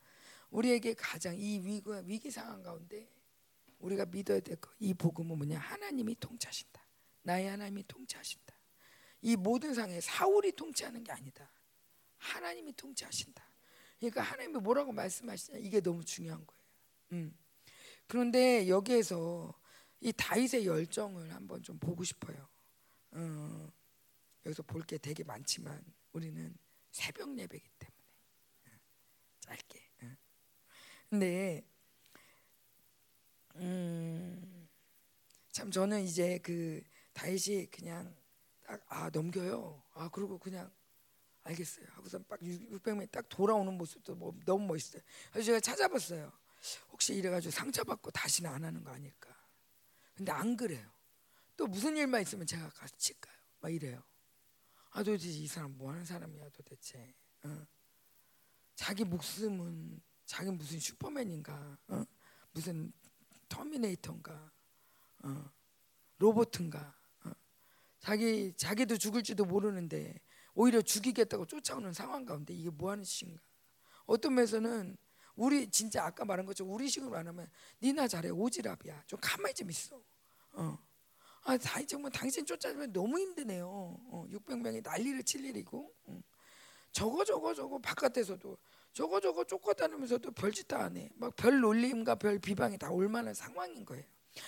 우리에게 가장 이 위기, 위기 상황 가운데 우리가 믿어야 될 거. 이 복음은 뭐냐? 하나님이 통치하신다. 나의 하나님이 통치하신다. 이 모든 상에 사울이 통치하는 게 아니다. 하나님이 통치하신다. 그러니까 하나님이 뭐라고 말씀하시냐 이게 너무 중요한 거예요. 음. 그런데 여기에서 이 다윗의 열정을 한번 좀 보고 싶어요. 어, 여기서 볼 게 되게 많지만 우리는 새벽 예배기 때문에 어, 짧게. 어. 근데 음, 참 저는 이제 그 다윗이 그냥 딱 아 넘겨요. 아 그리고 그냥 알겠어요. 하고서 딱 600명 딱 돌아오는 모습도 뭐 너무 멋있어요. 그래서 제가 찾아봤어요. 혹시 이래가지고 상처받고 다시는 안 하는 거 아닐까. 근데 안 그래요. 또 무슨 일만 있으면 제가 같이 가요. 막 이래요. 아 도대체 이 사람 뭐 하는 사람이야 도대체. 어? 자기 목숨은 자기 무슨 슈퍼맨인가. 어? 무슨 터미네이터인가. 어? 로봇인가. 어? 자기 자기도 죽을지도 모르는데 오히려 죽이겠다고 쫓아오는 상황 가운데 이게 뭐 하는 짓인가? 어떤 면에서는 우리 진짜 아까 말한 것처럼 우리식으로 말하면 니나 잘해 오지랖이야. 좀 가만히 좀 있어. 어. 아, 정말 당신 쫓아주면 너무 힘드네요. 어, 600명이 난리를 칠 일이고. 어. 저거 저거 저거 바깥에서도 저거 저거 쫓아다니면서도 별짓 다 안 해. 막 별 놀림과 별 비방이 다 올 만한 상황인 거예요.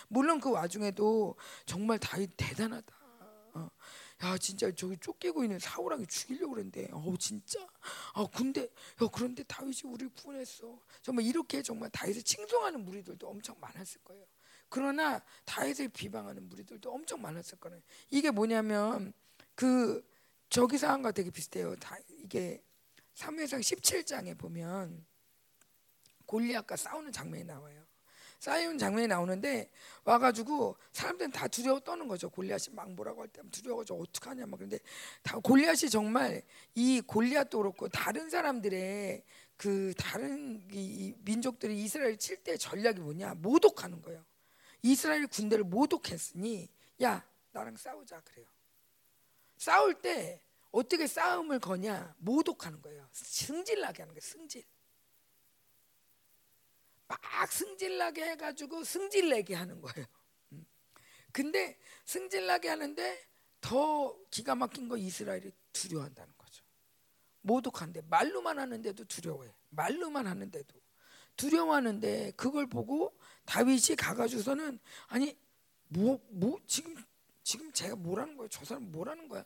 물론 그 와중에도 정말 다윗 대단하다. 어. 야 진짜 저기 쫓기고 있는 사울왕이 죽이려고 그랬는데. 어 진짜? 아 근데 야 그런데 다윗이 우리를 구원했어. 정말 이렇게 정말 다윗을 칭송하는 무리들도 엄청 많았을 거예요. 그러나 다윗을 비방하는 무리들도 엄청 많았을 거예요 이게 뭐냐면 그 저기 상황과 되게 비슷해요. 다 이게 사무엘상 17장에 보면 골리앗과 싸우는 장면이 나와요 싸우는 장면이 나오는데 와가지고 사람들은 다 두려워 떠는 거죠. 골리앗이 막 뭐라고 할 때 두려워져 어떡하냐 막 그런데 다 골리앗이 정말 이 골리앗도 그렇고 다른 사람들의 그 다른 이 민족들이 이스라엘 칠 때 전략이 뭐냐 모독하는 거예요. 이스라엘 군대를 모독했으니 야 나랑 싸우자 그래요. 싸울 때 어떻게 싸움을 거냐 모독하는 거예요. 승질나게 하는 거예요. 승질. 막 승질나게 해가지고 승질내게 하는 거예요. 음. 근데 승질나게 하는데 더 기가 막힌 거 이스라엘이 두려워한다는 거죠. 모독한데 말로만 하는데도 두려워해. 말로만 하는데도 두려워하는데 그걸 보고 다윗이 가가지고서는 아니 뭐뭐 뭐 지금 지금 제가 뭐라는 거야? 저 사람 뭐라는 거야?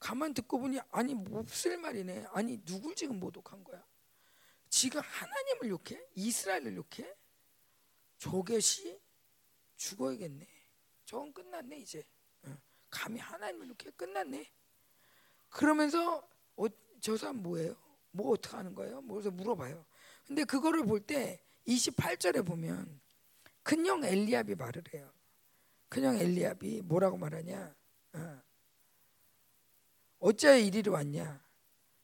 가만 듣고 보니 아니 몹쓸 말이네. 아니 누굴 지금 모독한 거야? 지가 하나님을 욕해? 이스라엘을 욕해? 저것이 죽어야겠네. 저건 끝났네 이제. 감히 하나님을 욕해 끝났네. 그러면서 어, 저 사람 뭐예요? 뭐 어떻게 하는 거예요? 뭐 그래서 물어봐요. 근데 그거를 볼 때 28절에 보면 큰형 엘리압이 말을 해요. 큰형 엘리압이 뭐라고 말하냐? 어. 어찌하여 이리로 왔냐?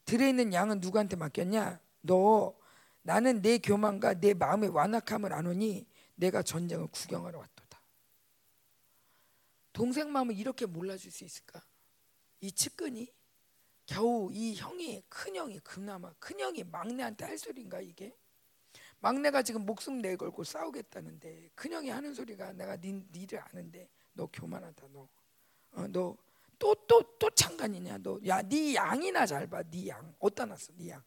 들에 있는 양은 누구한테 맡겼냐? 너 나는 내 교만과 내 마음의 완악함을 아노니 내가 전쟁을 구경하러 왔도다. 동생 마음을 이렇게 몰라줄 수 있을까? 이 측근이 겨우 이 형이 큰 형이 그나마 큰 형이 막내한테 할 소리인가 이게? 막내가 지금 목숨 내걸고 싸우겠다는데 큰 형이 하는 소리가 내가 니, 니를 아는데 너 교만하다 너. 어, 너 또 또 또 창간이냐 너. 야, 네 양이나 잘 봐. 네 양. 어디다 놨어? 네 양.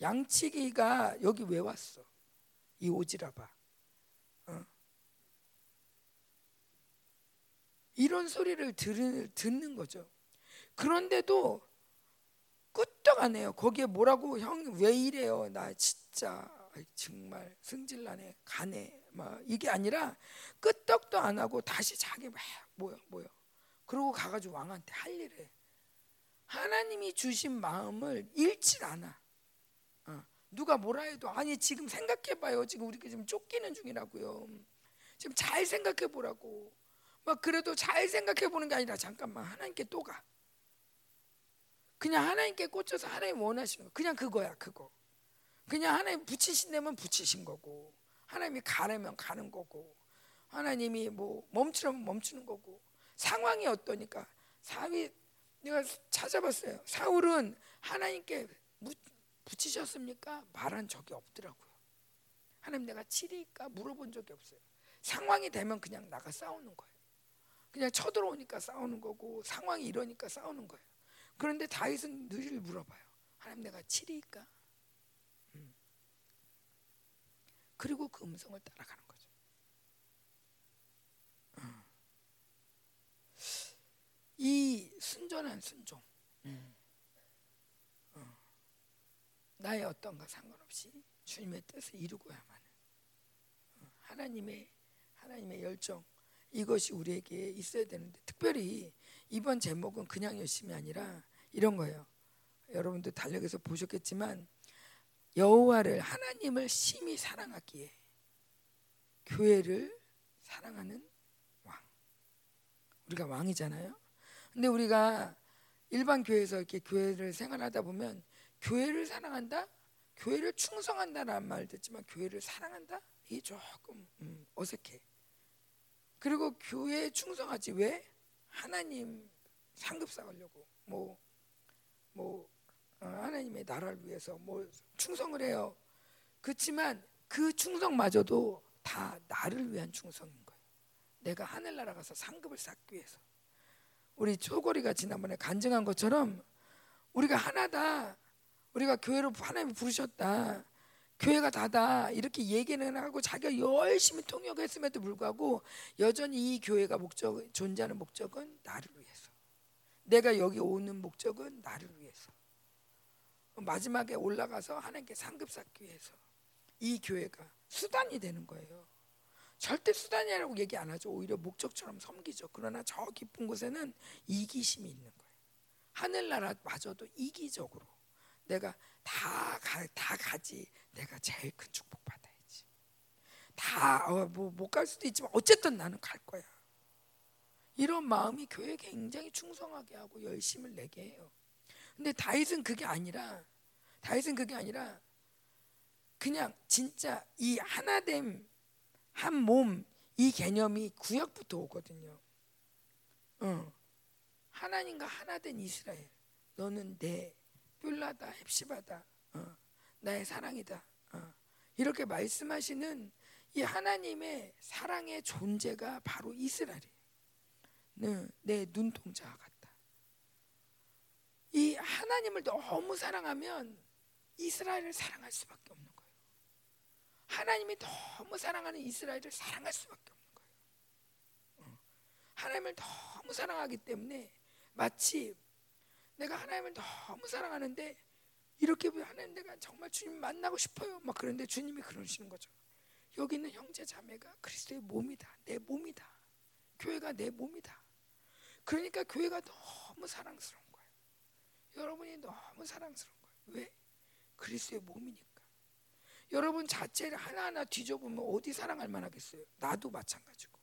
양치기가 여기 왜 왔어? 이 오지라봐. 어? 이런 소리를 들은, 듣는 거죠. 그런데도 끄떡 안 해요. 거기에 뭐라고 형 왜 이래요? 나 진짜 정말 승질나네, 가네. 막 이게 아니라 끄떡도 안 하고 다시 자기 막 뭐야 뭐야. 그러고 가가지고 왕한테 할 일을 하나님이 주신 마음을 잃질 않아. 누가 뭐라 해도 아니 지금 생각해봐요. 지금 우리가 지금 쫓기는 중이라고요. 지금 잘 생각해 보라고. 막 그래도 잘 생각해 보는 게 아니라 잠깐만 하나님께 또 가. 그냥 하나님께 꽂혀서 하나님 원하시는 거. 그냥 그거야 그거. 그냥 하나님 붙이신다면 붙이신 거고 하나님이 가려면 가는 거고 하나님이 뭐 멈추려면 멈추는 거고 상황이 어떠니까 사위 내가 찾아봤어요. 사울은 하나님께 붙이셨습니까? 말한 적이 없더라고요. 하나님 내가 치리까 물어본 적이 없어요. 상황이 되면 그냥 나가 싸우는 거예요. 그냥 쳐들어오니까 싸우는 거고 상황이 이러니까 싸우는 거예요. 그런데 다윗은 늘 물어봐요. 하나님 내가 치리까? 음. 그리고 그 음성을 따라가는 거죠. 음. 이 순전한 순종. 음. 나의 어떤가 상관없이 주님의 뜻을 이루고야만 어, 하나님의 하나님의 열정 이것이 우리에게 있어야 되는데 특별히 이번 제목은 그냥 열심이 아니라 이런 거예요. 여러분도 달력에서 보셨겠지만 여호와를 하나님을 심히 사랑하기에 교회를 사랑하는 왕. 우리가 왕이잖아요. 근데 우리가 일반 교회에서 이렇게 교회를 생활하다 보면 교회를 사랑한다? 교회를 충성한다라는 말 듣지만 교회를 사랑한다? 이 조금 음, 어색해. 그리고 교회에 충성하지 왜? 하나님 상급 쌓으려고 뭐뭐 뭐, 어, 하나님의 나라를 위해서 뭐 충성을 해요. 그렇지만 그 충성마저도 다 나를 위한 충성인 거예요. 내가 하늘나라 가서 상급을 쌓기 위해서. 우리 초거리가 지난번에 간증한 것처럼 우리가 하나다. 우리가 교회로 하나님이 부르셨다. 교회가 다다 이렇게 얘기는 하고 자기가 열심히 통역했음에도 불구하고 여전히 이 교회가 목적 존재하는 목적은 나를 위해서 내가 여기 오는 목적은 나를 위해서. 마지막에 올라가서 하나님께 상급 쌓기 위해서 이 교회가 수단이 되는 거예요. 절대 수단이라고 얘기 안 하죠. 오히려 목적처럼 섬기죠. 그러나 저 깊은 곳에는 이기심이 있는 거예요. 하늘나라마저도 이기적으로 내가 다, 가, 다 가지 내가 제일 큰 축복 받아야지. 다뭐못 어, 갈 수도 있지만 어쨌든 나는 갈 거야. 이런 마음이 교회에 굉장히 충성하게 하고 열심을 내게 해요. 근데 다윗은 그게 아니라 다윗은 그게 아니라 그냥 진짜 이 하나됨 한 몸 이 개념이 구약부터 오거든요. 어. 하나님과 하나된 이스라엘 너는 내 뿔라다 헵시바다 어. 나의 사랑이다 어. 이렇게 말씀하시는 이 하나님의 사랑의 존재가 바로 이스라엘이에요. 네, 내 눈동자와 같다. 이 하나님을 너무 사랑하면 이스라엘을 사랑할 수밖에 없는 거예요. 하나님이 너무 사랑하는 이스라엘을 사랑할 수밖에 없는 거예요. 어. 하나님을 너무 사랑하기 때문에 마치 내가 하나님을 너무 사랑하는데 이렇게 하나님 내가 정말 주님 만나고 싶어요. 막 그런데 주님이 그러시는 거죠. 여기 있는 형제 자매가 그리스도의 몸이다. 내 몸이다. 교회가 내 몸이다. 그러니까 교회가 너무 사랑스러운 거예요. 여러분이 너무 사랑스러운 거예요. 왜? 그리스도의 몸이니까. 여러분 자체를 하나하나 뒤져보면 어디 사랑할 만하겠어요? 나도 마찬가지고.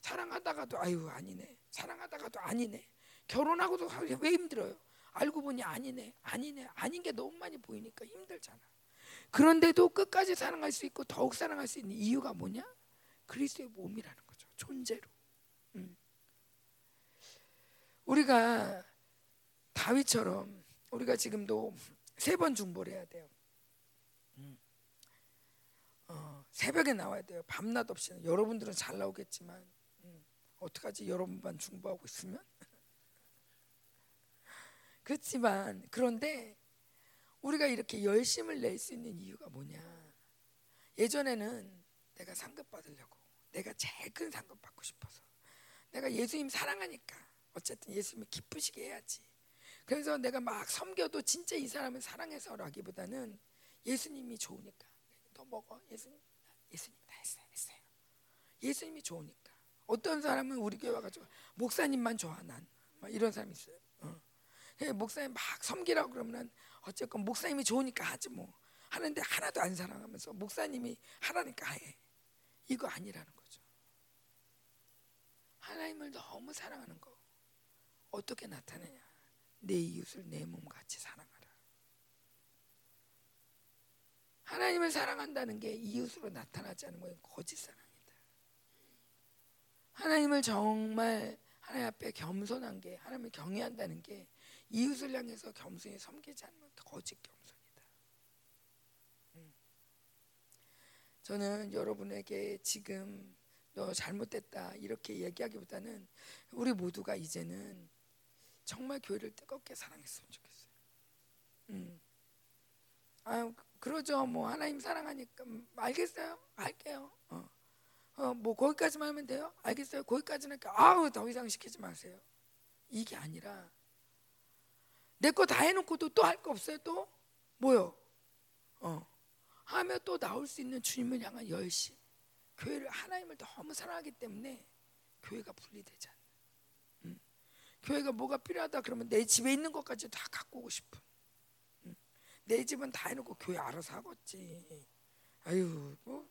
사랑하다가도 아유 아니네. 사랑하다가도 아니네. 결혼하고도 왜 힘들어요? 알고 보니 아니네. 아니네. 아닌 게 너무 많이 보이니까 힘들잖아. 그런데도 끝까지 사랑할 수 있고 더욱 사랑할 수 있는 이유가 뭐냐? 그리스도의 몸이라는 거죠. 존재로. 음. 우리가 다윗처럼 우리가 지금도 세 번 중보를 해야 돼요. 음. 어, 새벽에 나와야 돼요. 밤낮 없이. 여러분들은 잘 나오겠지만 음, 어떡하지? 여러분만 중보하고 있으면 그렇지만 그런데 우리가 이렇게 열심을 낼 수 있는 이유가 뭐냐? 예전에는 내가 상급 받으려고 내가 제일 큰 상급 받고 싶어서 내가 예수님 사랑하니까 어쨌든 예수님을 기쁘시게 해야지. 그래서 내가 막 섬겨도 진짜 이 사람을 사랑해서라기보다는 예수님이 좋으니까 더 먹어 예수님 예수님 다 했어요 했어요. 예수님이 좋으니까 어떤 사람은 우리 교회 와가지고 목사님만 좋아 난 이런 사람 있어요. 어. 목사님 막 섬기라고 그러면 어쨌건 목사님이 좋으니까 하지 뭐 하는데 하나도 안 사랑하면서 목사님이 하라니까 해 이거 아니라는 거죠. 하나님을 너무 사랑하는 거 어떻게 나타내냐? 내 이웃을 내 몸같이 사랑하라. 하나님을 사랑한다는 게 이웃으로 나타나지 않은 건 거짓 사랑이다. 하나님을 정말 하나님 앞에 겸손한 게 하나님을 경외한다는 게 이웃을 향해서 겸손히 섬기지 않으면 거짓 겸손이다. 음. 저는 여러분에게 지금 너 잘못됐다 이렇게 얘기하기보다는 우리 모두가 이제는 정말 교회를 뜨겁게 사랑했으면 좋겠어요. 음. 아 그러죠. 뭐 하나님 사랑하니까 음, 알겠어요. 알게요. 어. 어, 뭐 거기까지만 하면 돼요. 알겠어요. 거기까지는 아우 더 이상 시키지 마세요. 이게 아니라 내 거 다 해놓고도 또 할 거 없어요. 또 뭐요? 어. 하며 또 나올 수 있는 주님을 향한 열심. 교회를 하나님을 너무 사랑하기 때문에 교회가 분리되지 않는. 음. 교회가 뭐가 필요하다 그러면 내 집에 있는 것까지 다 갖고 오고 싶은. 음. 내 집은 다 해놓고 교회 알아서 하겠지. 아유, 뭐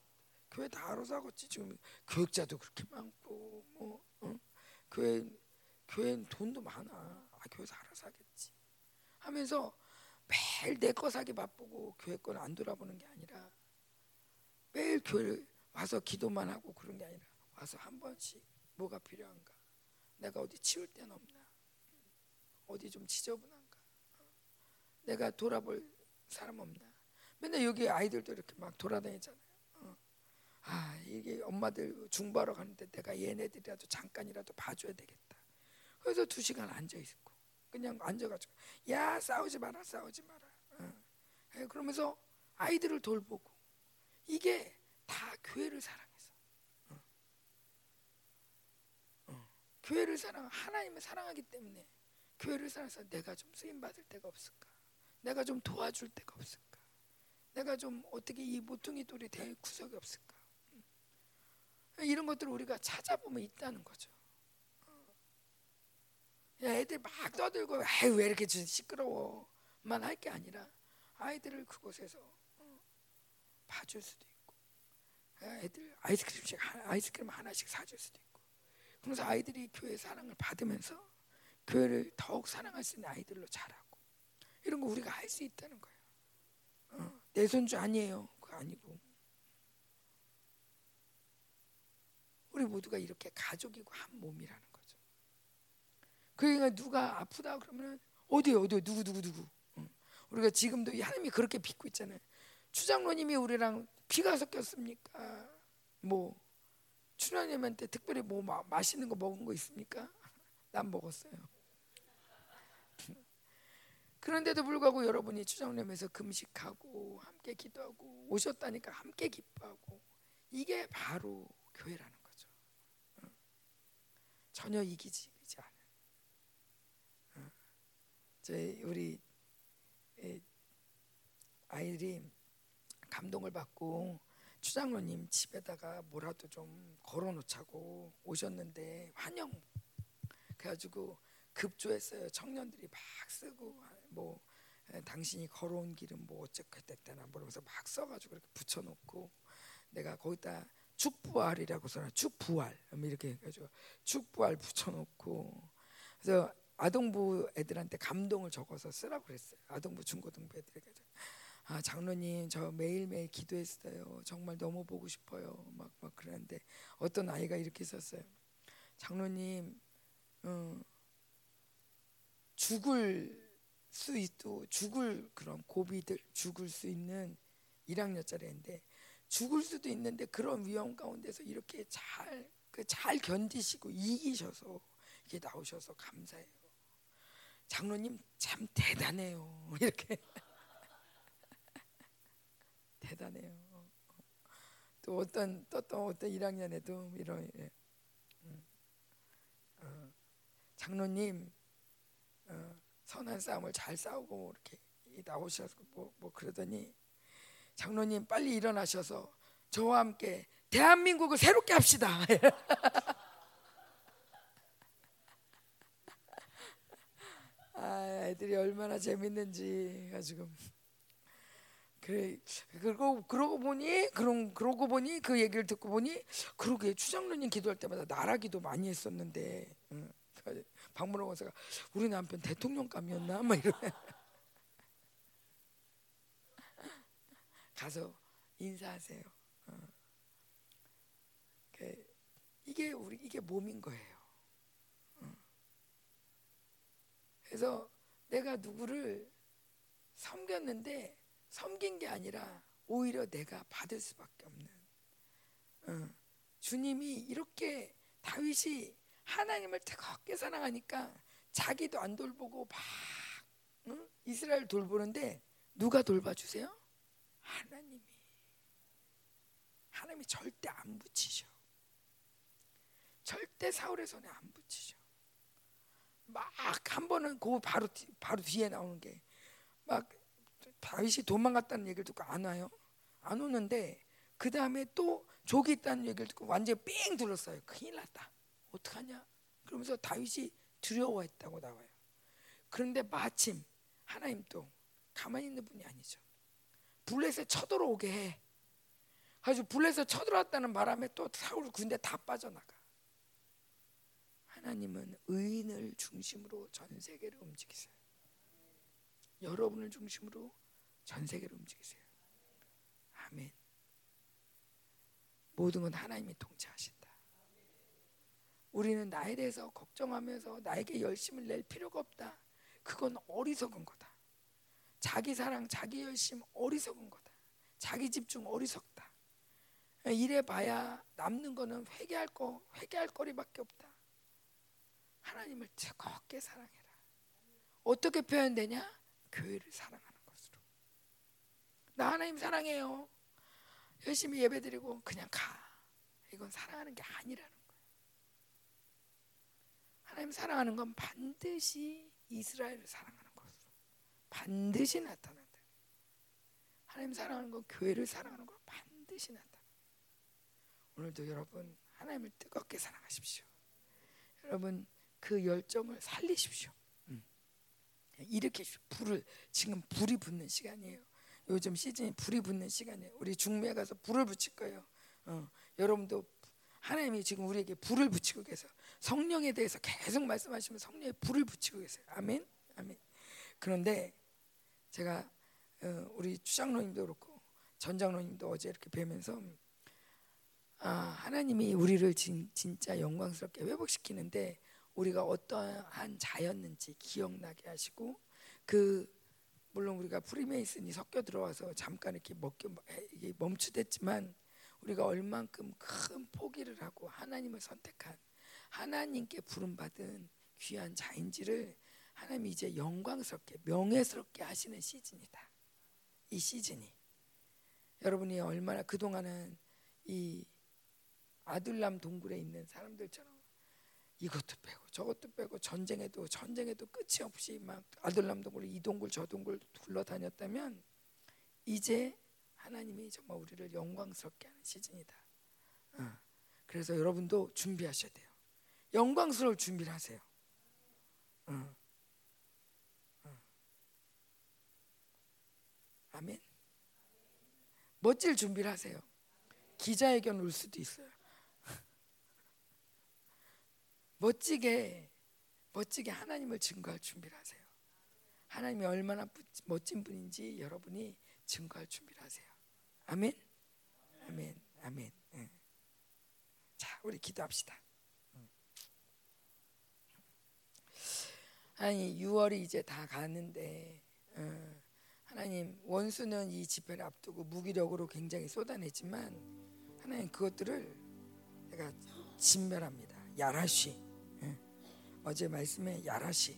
교회 다 알아서 하겠지. 지금 교육자도 그렇게 많고, 뭐 어? 교회 교회는 돈도 많아. 아, 교회에서 알아서 하겠지. 하면서 매일 내 거 사기 바쁘고 교회 거는 안 돌아보는 게 아니라 매일 교회 와서 기도만 하고 그런 게 아니라 와서 한 번씩 뭐가 필요한가? 내가 어디 치울 데는 없나? 어디 좀 지저분한가? 내가 돌아볼 사람 없나? 맨날 여기 아이들도 이렇게 막 돌아다니잖아요. 어. 아 이게 엄마들 중보하러 가는데 내가 얘네들이라도 잠깐이라도 봐줘야 되겠다. 그래서 두 시간 앉아 있고 그냥 앉아가지고 야 싸우지 마라 싸우지 마라. 어. 예, 그러면서 아이들을 돌보고 이게 다 교회를 사랑해서 어. 어. 교회를 사랑 하나님을 사랑하기 때문에 교회를 살아서 내가 좀 쓰임 받을 때가 없을까? 내가 좀 도와줄 때가 없을까? 내가 좀 어떻게 이 모퉁이 돌이 될 구석이 없을까? 이런 것들을 우리가 찾아보면 있다는 거죠. 애들 막 떠들고 왜 이렇게 시끄러워만 할 게 아니라 아이들을 그곳에서 어, 봐줄 수도 있고 애들 아이스크림씩 아이스크림 하나씩 사줄 수도 있고 그래서 아이들이 교회 사랑을 받으면서 교회를 더욱 사랑할 수 있는 아이들로 자라고 이런 거 우리가 할 수 있다는 거예요. 어, 내 손주 아니에요. 그거 아니고 우리 모두가 이렇게 가족이고 한 몸이라는 거죠. 그러니까 누가 아프다 그러면 어디 어디 누구 누구 누구. 우리가 지금도 하나님이 그렇게 믿고 있잖아요. 추장로님이 우리랑 피가 섞였습니까? 뭐 추장님한테 특별히 뭐 마, 맛있는 거 먹은 거 있습니까? 난 먹었어요. 그런데도 불구하고 여러분이 추장님에서 금식하고 함께 기도하고 오셨다니까 함께 기뻐하고 이게 바로 교회라는 거죠. 전혀 이기지 않은. 저희 우리 아이들이 감동을 받고 추장로님 집에다가 뭐라도 좀 걸어놓자고 오셨는데 환영 그래가지고 급조했어요. 청년들이 막 쓰고 뭐 당신이 걸어온 길은 뭐 어쨌고 됐다나 뭐러면서 막 써가지고 이렇게 붙여놓고 내가 거기다 축부활이라고 써놔. 축부활. 이렇게 해가지고 축부활 붙여놓고. 그래서 아동부 애들한테 감동을 적어서 쓰라고 그랬어요. 아동부 중고등부 애들에게. 아 장로님 저 매일매일 기도했어요. 정말 너무 보고 싶어요. 막 막 그러는데 어떤 아이가 이렇게 썼어요. 장로님 어, 죽을 수 있도 죽을 그런 고비들 죽을 수 있는 1학년짜리 인데 죽을 수도 있는데 그런 위험 가운데서 이렇게 잘 잘 견디시고 이기셔서 이렇게 나오셔서 감사해요. 장로님 참 대단해요. 이렇게 대단해요. 또 어떤 또, 또 어떤 1학년에도 이런 예. 음. 어, 장로님 어, 선한 싸움을 잘 싸우고 이렇게 나오셔서 뭐, 뭐 그러더니 장로님 빨리 일어나셔서 저와 함께 대한민국을 새롭게 합시다. 아, 애들이 얼마나 재밌는지 가지고 그래 그러고 그러고 보니 그런 그러고 보니 그 얘기를 듣고 보니 그러게 추장로님 기도할 때마다 나라기도 많이 했었는데 응. 박문호 원사가 우리 남편 대통령감이었나 막 이러 가서 인사하세요. 어. 이게 우리 이게 몸인 거예요. 어. 그래서 내가 누구를 섬겼는데 섬긴 게 아니라 오히려 내가 받을 수밖에 없는. 어. 주님이 이렇게 다윗이 하나님을 뜨겁게 사랑하니까 자기도 안 돌보고 막 응? 이스라엘 돌보는데 누가 돌봐주세요? 하나님이 하나님이 절대 안 붙이셔. 절대 사울의 손에 안 붙이셔. 막 한 번은 그 바로 바로 뒤에 나오는 게 막 다윗이 도망갔다는 얘기를 듣고 안 와요. 안 오는데 그 다음에 또 족이 있다는 얘기를 듣고 완전 삥 둘렀어요. 큰일 났다. 어떡하냐? 그러면서 다윗이 두려워했다고 나와요. 그런데 마침 하나님 또 가만히 있는 분이 아니죠. 블레셋 쳐들어오게 해. 아주 블레셋 쳐들어왔다는 바람에 또 사울 군대 다 빠져나가. 하나님은 의인을 중심으로 전 세계를 움직이세요. 여러분을 중심으로 전 세계를 움직이세요. 아멘. 모든 건 하나님이 통치하신다. 우리는 나에 대해서 걱정하면서 나에게 열심을 낼 필요가 없다. 그건 어리석은 거다. 자기 사랑, 자기 열심 어리석은 거다. 자기 집중 어리석다. 이래 봐야 남는 거는 회개할 거, 회개할 거리밖에 없다. 하나님을 뜨겁게 사랑해라. 어떻게 표현되냐? 교회를 사랑하는 것으로. 나 하나님 사랑해요. 열심히 예배드리고 그냥 가. 이건 사랑하는 게 아니라는 하나님 사랑하는 건 반드시 이스라엘을 사랑하는 것으로 반드시 나타난다. 하나님 사랑하는 건 교회를 사랑하는 거 반드시 나타나. 오늘도 여러분 하나님을 뜨겁게 사랑하십시오. 여러분 그 열정을 살리십시오. 음. 일으키십시오. 불을 지금 불이 붙는 시간이에요. 요즘 시즌이 불이 붙는 시간이에요. 우리 중매에 가서 불을 붙일 거예요. 어, 여러분도 하나님이 지금 우리에게 불을 붙이고 계세요. 성령에 대해서 계속 말씀하시면 성령에 불을 붙이고 계세요. 아멘, 아멘. 그런데 제가 어, 우리 추장로님도 그렇고 전장로님도 어제 이렇게 뵈면서 아, 하나님이 우리를 진, 진짜 영광스럽게 회복시키는데 우리가 어떠한 자였는지 기억나게 하시고 그 물론 우리가 프리메이슨이 섞여 들어와서 잠깐 이렇게 이게 멈추댔지만 우리가 얼만큼 큰 포기를 하고 하나님을 선택한 하나님께 부름받은 귀한 자인지를 하나님이 이제 영광스럽게 명예스럽게 하시는 시즌이다. 이 시즌이 여러분이 얼마나 그 동안은 이 아들람 동굴에 있는 사람들처럼 이것도 빼고 저것도 빼고 전쟁에도 전쟁에도 끝이 없이 막 아들람 동굴 이 동굴 저 동굴 둘러다녔다면 이제 하나님이 정말 우리를 영광스럽게 하는 시즌이다. 어. 그래서 여러분도 준비하셔야 돼요. 영광스러울 준비를 하세요. 어. 어. 아멘. 멋질 준비를 하세요. 기자회견 올 수도 있어요. 멋지게 멋지게 하나님을 증거할 준비를 하세요. 하나님이 얼마나 멋진 분인지 여러분이 증거할 준비를 하세요. 아멘. 아멘. 아멘. 네. 자, 우리 기도합시다. 아니 6월이 이제 다 가는데 어, 하나님 원수는 이 집회를 앞두고 무기력으로 굉장히 쏟아내지만 하나님 그것들을 내가 진멸합니다. 야라시 어제 말씀에 야라시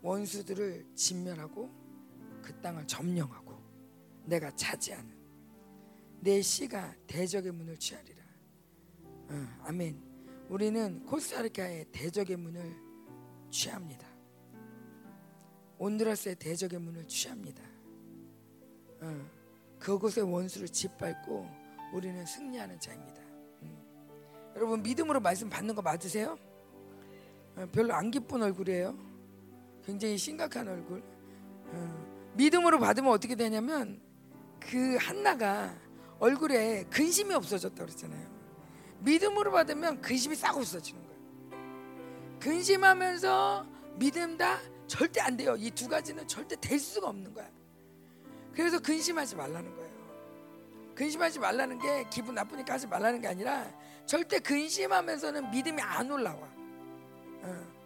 원수들을 진멸하고 그 땅을 점령하고 내가 차지하는 내 씨가 대적의 문을 취하리라. 어, 아멘. 우리는 코스타리카의 대적의 문을 취합니다. 온드라스의 대적의 문을 취합니다. 어, 그곳의 원수를 짓밟고 우리는 승리하는 자입니다. 음. 여러분 믿음으로 말씀 받는 거 맞으세요? 어, 별로 안 기쁜 얼굴이에요. 굉장히 심각한 얼굴. 어, 믿음으로 받으면 어떻게 되냐면 그 한나가 얼굴에 근심이 없어졌다 그랬잖아요. 믿음으로 받으면 근심이 싹 없어지는 거예요. 근심하면서 믿음 다 절대 안 돼요. 이 두 가지는 절대 될 수가 없는 거야. 그래서 근심하지 말라는 거예요. 근심하지 말라는 게 기분 나쁘니까 하지 말라는 게 아니라 절대 근심하면서는 믿음이 안 올라와. 어.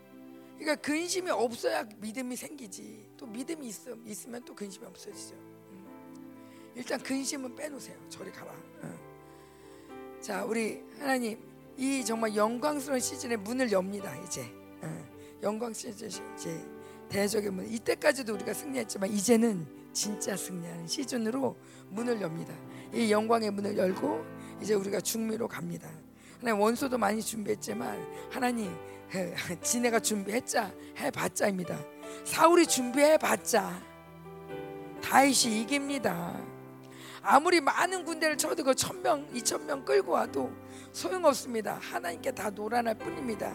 그러니까 근심이 없어야 믿음이 생기지. 또 믿음이 있음, 있으면 또 근심이 없어지죠. 음. 일단 근심은 빼놓으세요. 저리 가라. 어. 자, 우리 하나님 이 정말 영광스러운 시즌에 문을 엽니다. 이제 어. 영광 시즌 이제 대적의 문. 이때까지도 우리가 승리했지만 이제는 진짜 승리하는 시즌으로 문을 엽니다. 이 영광의 문을 열고 이제 우리가 중미로 갑니다. 하나님 원수도 많이 준비했지만 하나님 지네가 준비했자 해봤자입니다. 사울이 준비해봤자 다윗이 이깁니다. 아무리 많은 군대를 쳐도 그 천명, 이천 명 끌고 와도 소용없습니다. 하나님께 다 놀아날 뿐입니다.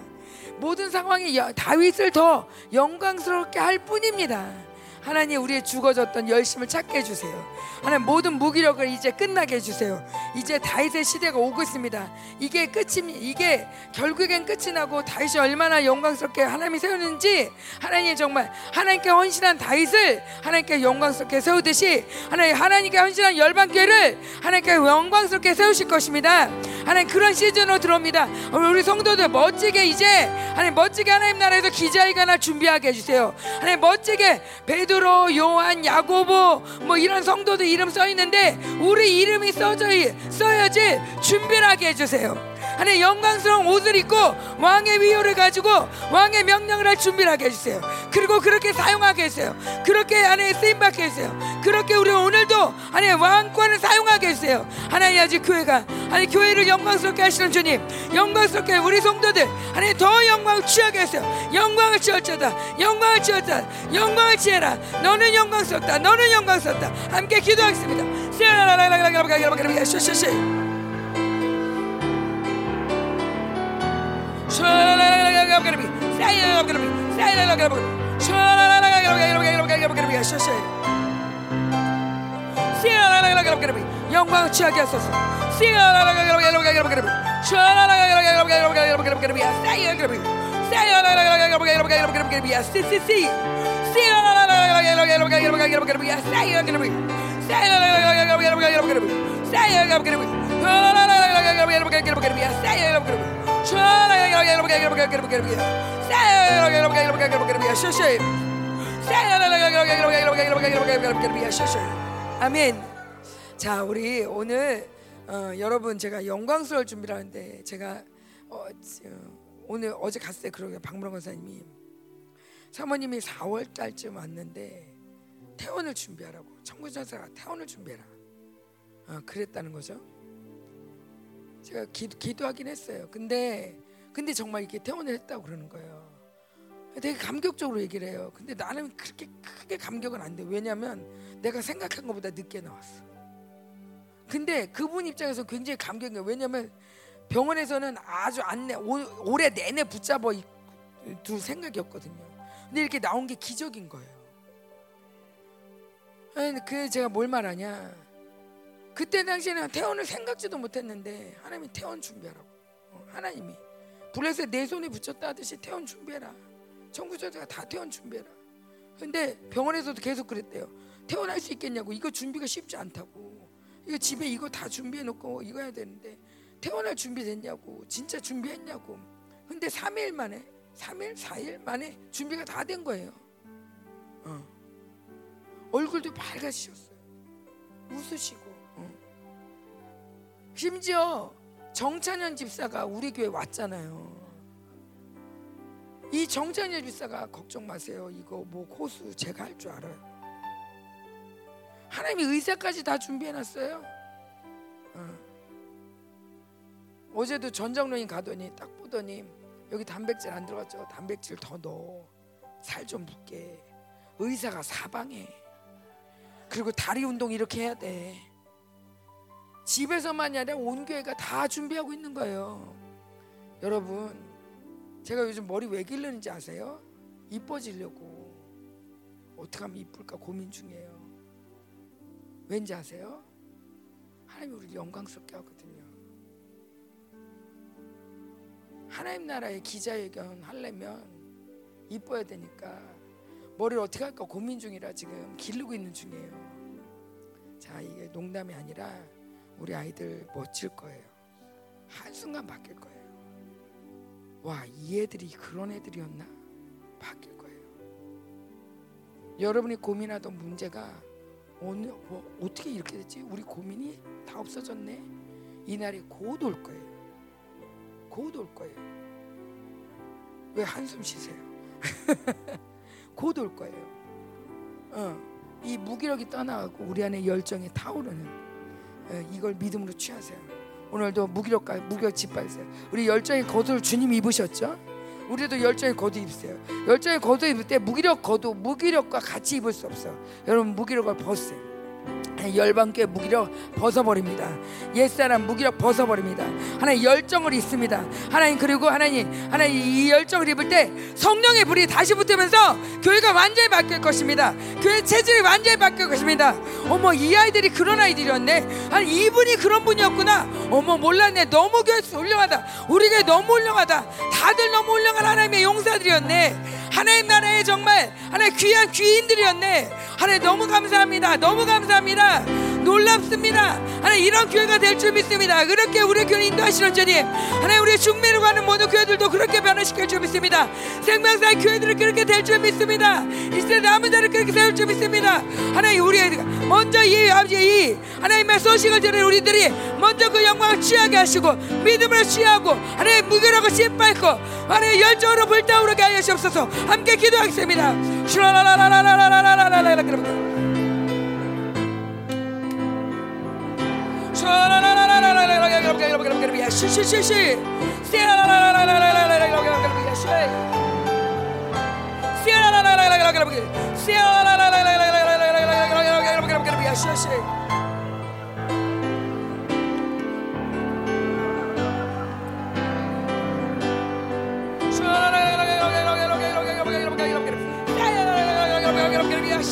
모든 상황이 다윗을 더 영광스럽게 할 뿐입니다. 하나님 우리의 죽어졌던 열심을 찾게 해주세요. 하나님 모든 무기력을 이제 끝나게 해주세요. 이제 다윗의 시대가 오고 있습니다. 이게 끝이 이게 결국엔 끝이 나고 다윗이 얼마나 영광스럽게 하나님이 세우는지 하나님 정말 하나님께 헌신한 다윗을 하나님께 영광스럽게 세우듯이 하나님 하나님께 헌신한 열방교회를 하나님께 영광스럽게 세우실 것입니다. 하나님 그런 시즌으로 들어옵니다. 우리 성도들 멋지게 이제 하나님 멋지게 하나님 나라에서 기자회견을 준비하게 해주세요. 하나님 멋지게 베드 베드로, 요한, 야고보 뭐 이런 성도들 이름 써 있는데 우리 이름이 써져 써야지 준비를 하게 해주세요. 하나님 영광스러운 옷을 입고 왕의 위호를 가지고 왕의 명령을 할 준비를 하게 해주세요. 그리고 그렇게 사용하게 해주세요. 그렇게 하나님 쓰임받게 해주세요. 그렇게 우리 오늘도 하나님 왕권을 사용하게 해주세요. 하나님 아직 교회가 하나님 교회를 영광스럽게 하시는 주님 영광스럽게 우리 성도들 하나님 더 영광을 취하게 하세요. 영광을 취할지어다 영광을 취하다 영광을 취해라 너는 영광스럽다 너는 영광스럽다 함께 기도하겠습니다. 쉐쉐쉐 영광을 취하게 하소서. 아멘. 자, 우리 오늘 어, 여러분 제가 영광스러울 준비를 하는데 제가 어, 오늘 어제 때 그러게 박무랑 권사님이 사모님이 4월 달쯤 왔는데 퇴원을 준비하라고 청구전사가 퇴원을 준비해라. 어, 그랬다는 거죠. 제가 기도, 기도하긴 했어요. 근데 근데 정말 이렇게 퇴원을 했다고 그러는 거예요. 되게 감격적으로 얘기를 해요. 근데 나는 그렇게 크게 감격은 안 돼. 왜냐면 내가 생각한 것보다 늦게 나왔어. 근데 그분 입장에서 굉장히 감격이 에요 왜냐면 병원에서는 아주 안내 올해 내내 붙잡아 둘 생각이었거든요. 근데 이렇게 나온 게 기적인 거예요. 그 제가 뭘 말하냐? 그때 당시에는 퇴원을 생각지도 못했는데 하나님이 퇴원 준비하라고. 어, 하나님이 불에서 내 손에 붙였다 하듯이 퇴원 준비해라. 청구자가 다 퇴원 준비해라. 근데 병원에서도 계속 그랬대요. 퇴원할 수 있겠냐고. 이거 준비가 쉽지 않다고. 이거 집에 이거 다 준비해 놓고 이거 해야 되는데 퇴원할 준비 됐냐고. 진짜 준비했냐고. 근데 3일 만에 3일, 4일 만에 준비가 다 된 거예요. 어. 얼굴도 밝아지셨어요. 웃으시고. 어. 심지어 정찬현 집사가 우리 교회 왔잖아요. 이 정찬현 집사가 걱정 마세요. 이거 뭐 코수 제가 할 줄 알아요. 하나님이 의사까지 다 준비해 놨어요. 어. 어제도 전정로인 가더니 딱 보더니 여기 단백질 안 들어갔죠? 단백질 더 넣어. 살 좀 붙게. 의사가 사방에. 그리고 다리 운동 이렇게 해야 돼. 집에서만이 아니라 온 교회가 다 준비하고 있는 거예요. 여러분, 제가 요즘 머리 왜 길르는지 아세요? 이뻐지려고. 어떻게 하면 이쁠까 고민 중이에요. 왠지 아세요? 하나님이 우리 영광스럽게 하거든요. 하나님 나라의 기자회견 하려면 이뻐야 되니까 머리를 어떻게 할까 고민 중이라 지금 기르고 있는 중이에요. 자, 이게 농담이 아니라 우리 아이들 멋질 거예요. 한순간 바뀔 거예요. 와, 이 애들이 그런 애들이었나? 바뀔 거예요. 여러분이 고민하던 문제가 오늘 뭐 어떻게 이렇게 됐지? 우리 고민이 다 없어졌네. 이 날이 곧 올 거예요. 곧 올 거예요. 왜 한숨 쉬세요? 곧 올 거예요. 어, 이 무기력이 떠나가고 우리 안에 열정이 타오르는 어, 이걸 믿음으로 취하세요. 오늘도 무기력과 무기력 짓밟으세요. 우리 열정의 겉을 주님 입으셨죠? 우리도 열정의 겉옷 입으세요. 열정의 겉옷 입을 때 무기력 겉옷 무기력과 같이 입을 수 없어. 여러분 무기력을 벗으세요. 열방께 무기력 벗어버립니다. 옛사람 무기력 벗어버립니다. 하나님 열정을 입습니다. 하나님 그리고 하나님 하나님 이 열정을 입을 때 성령의 불이 다시 붙으면서 교회가 완전히 바뀔 것입니다. 교회 체질이 완전히 바뀔 것입니다. 어머 이 아이들이 그런 아이들이었네. 아니 이분이 그런 분이었구나. 어머 몰랐네. 너무 교회 훌륭하다. 우리 교회 너무 훌륭하다. 다들 너무 훌륭한 하나님의 용사들이었네. 하나님 나라에 정말 하나님 귀한 귀인들이었네. 하나님 너무 감사합니다. 너무 감사 합니다. 놀랍습니다. 하나님 이런 교회가 될 줄 믿습니다. 그렇게 우리 교회 인도하시는 주님. 하나님 우리 중매로 가는 모든 교회들도 그렇게 변화시킬 줄 믿습니다. 생명사의 교회들을 그렇게 될 줄 믿습니다. 이세 남은 자를 그렇게 세울 줄 믿습니다. 하나님 우리 먼저 이 아버지 이 하나님의 소식을 들은 우리들이 먼저 그 영광을 취하게 하시고 믿음을 취하고 하나님 무결하고 신밟고 하나님 열정으로 불타오르게 하여 주옵소서. 함께 기도하겠습니다. 슈라라라라라라라라라라라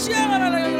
Yeah.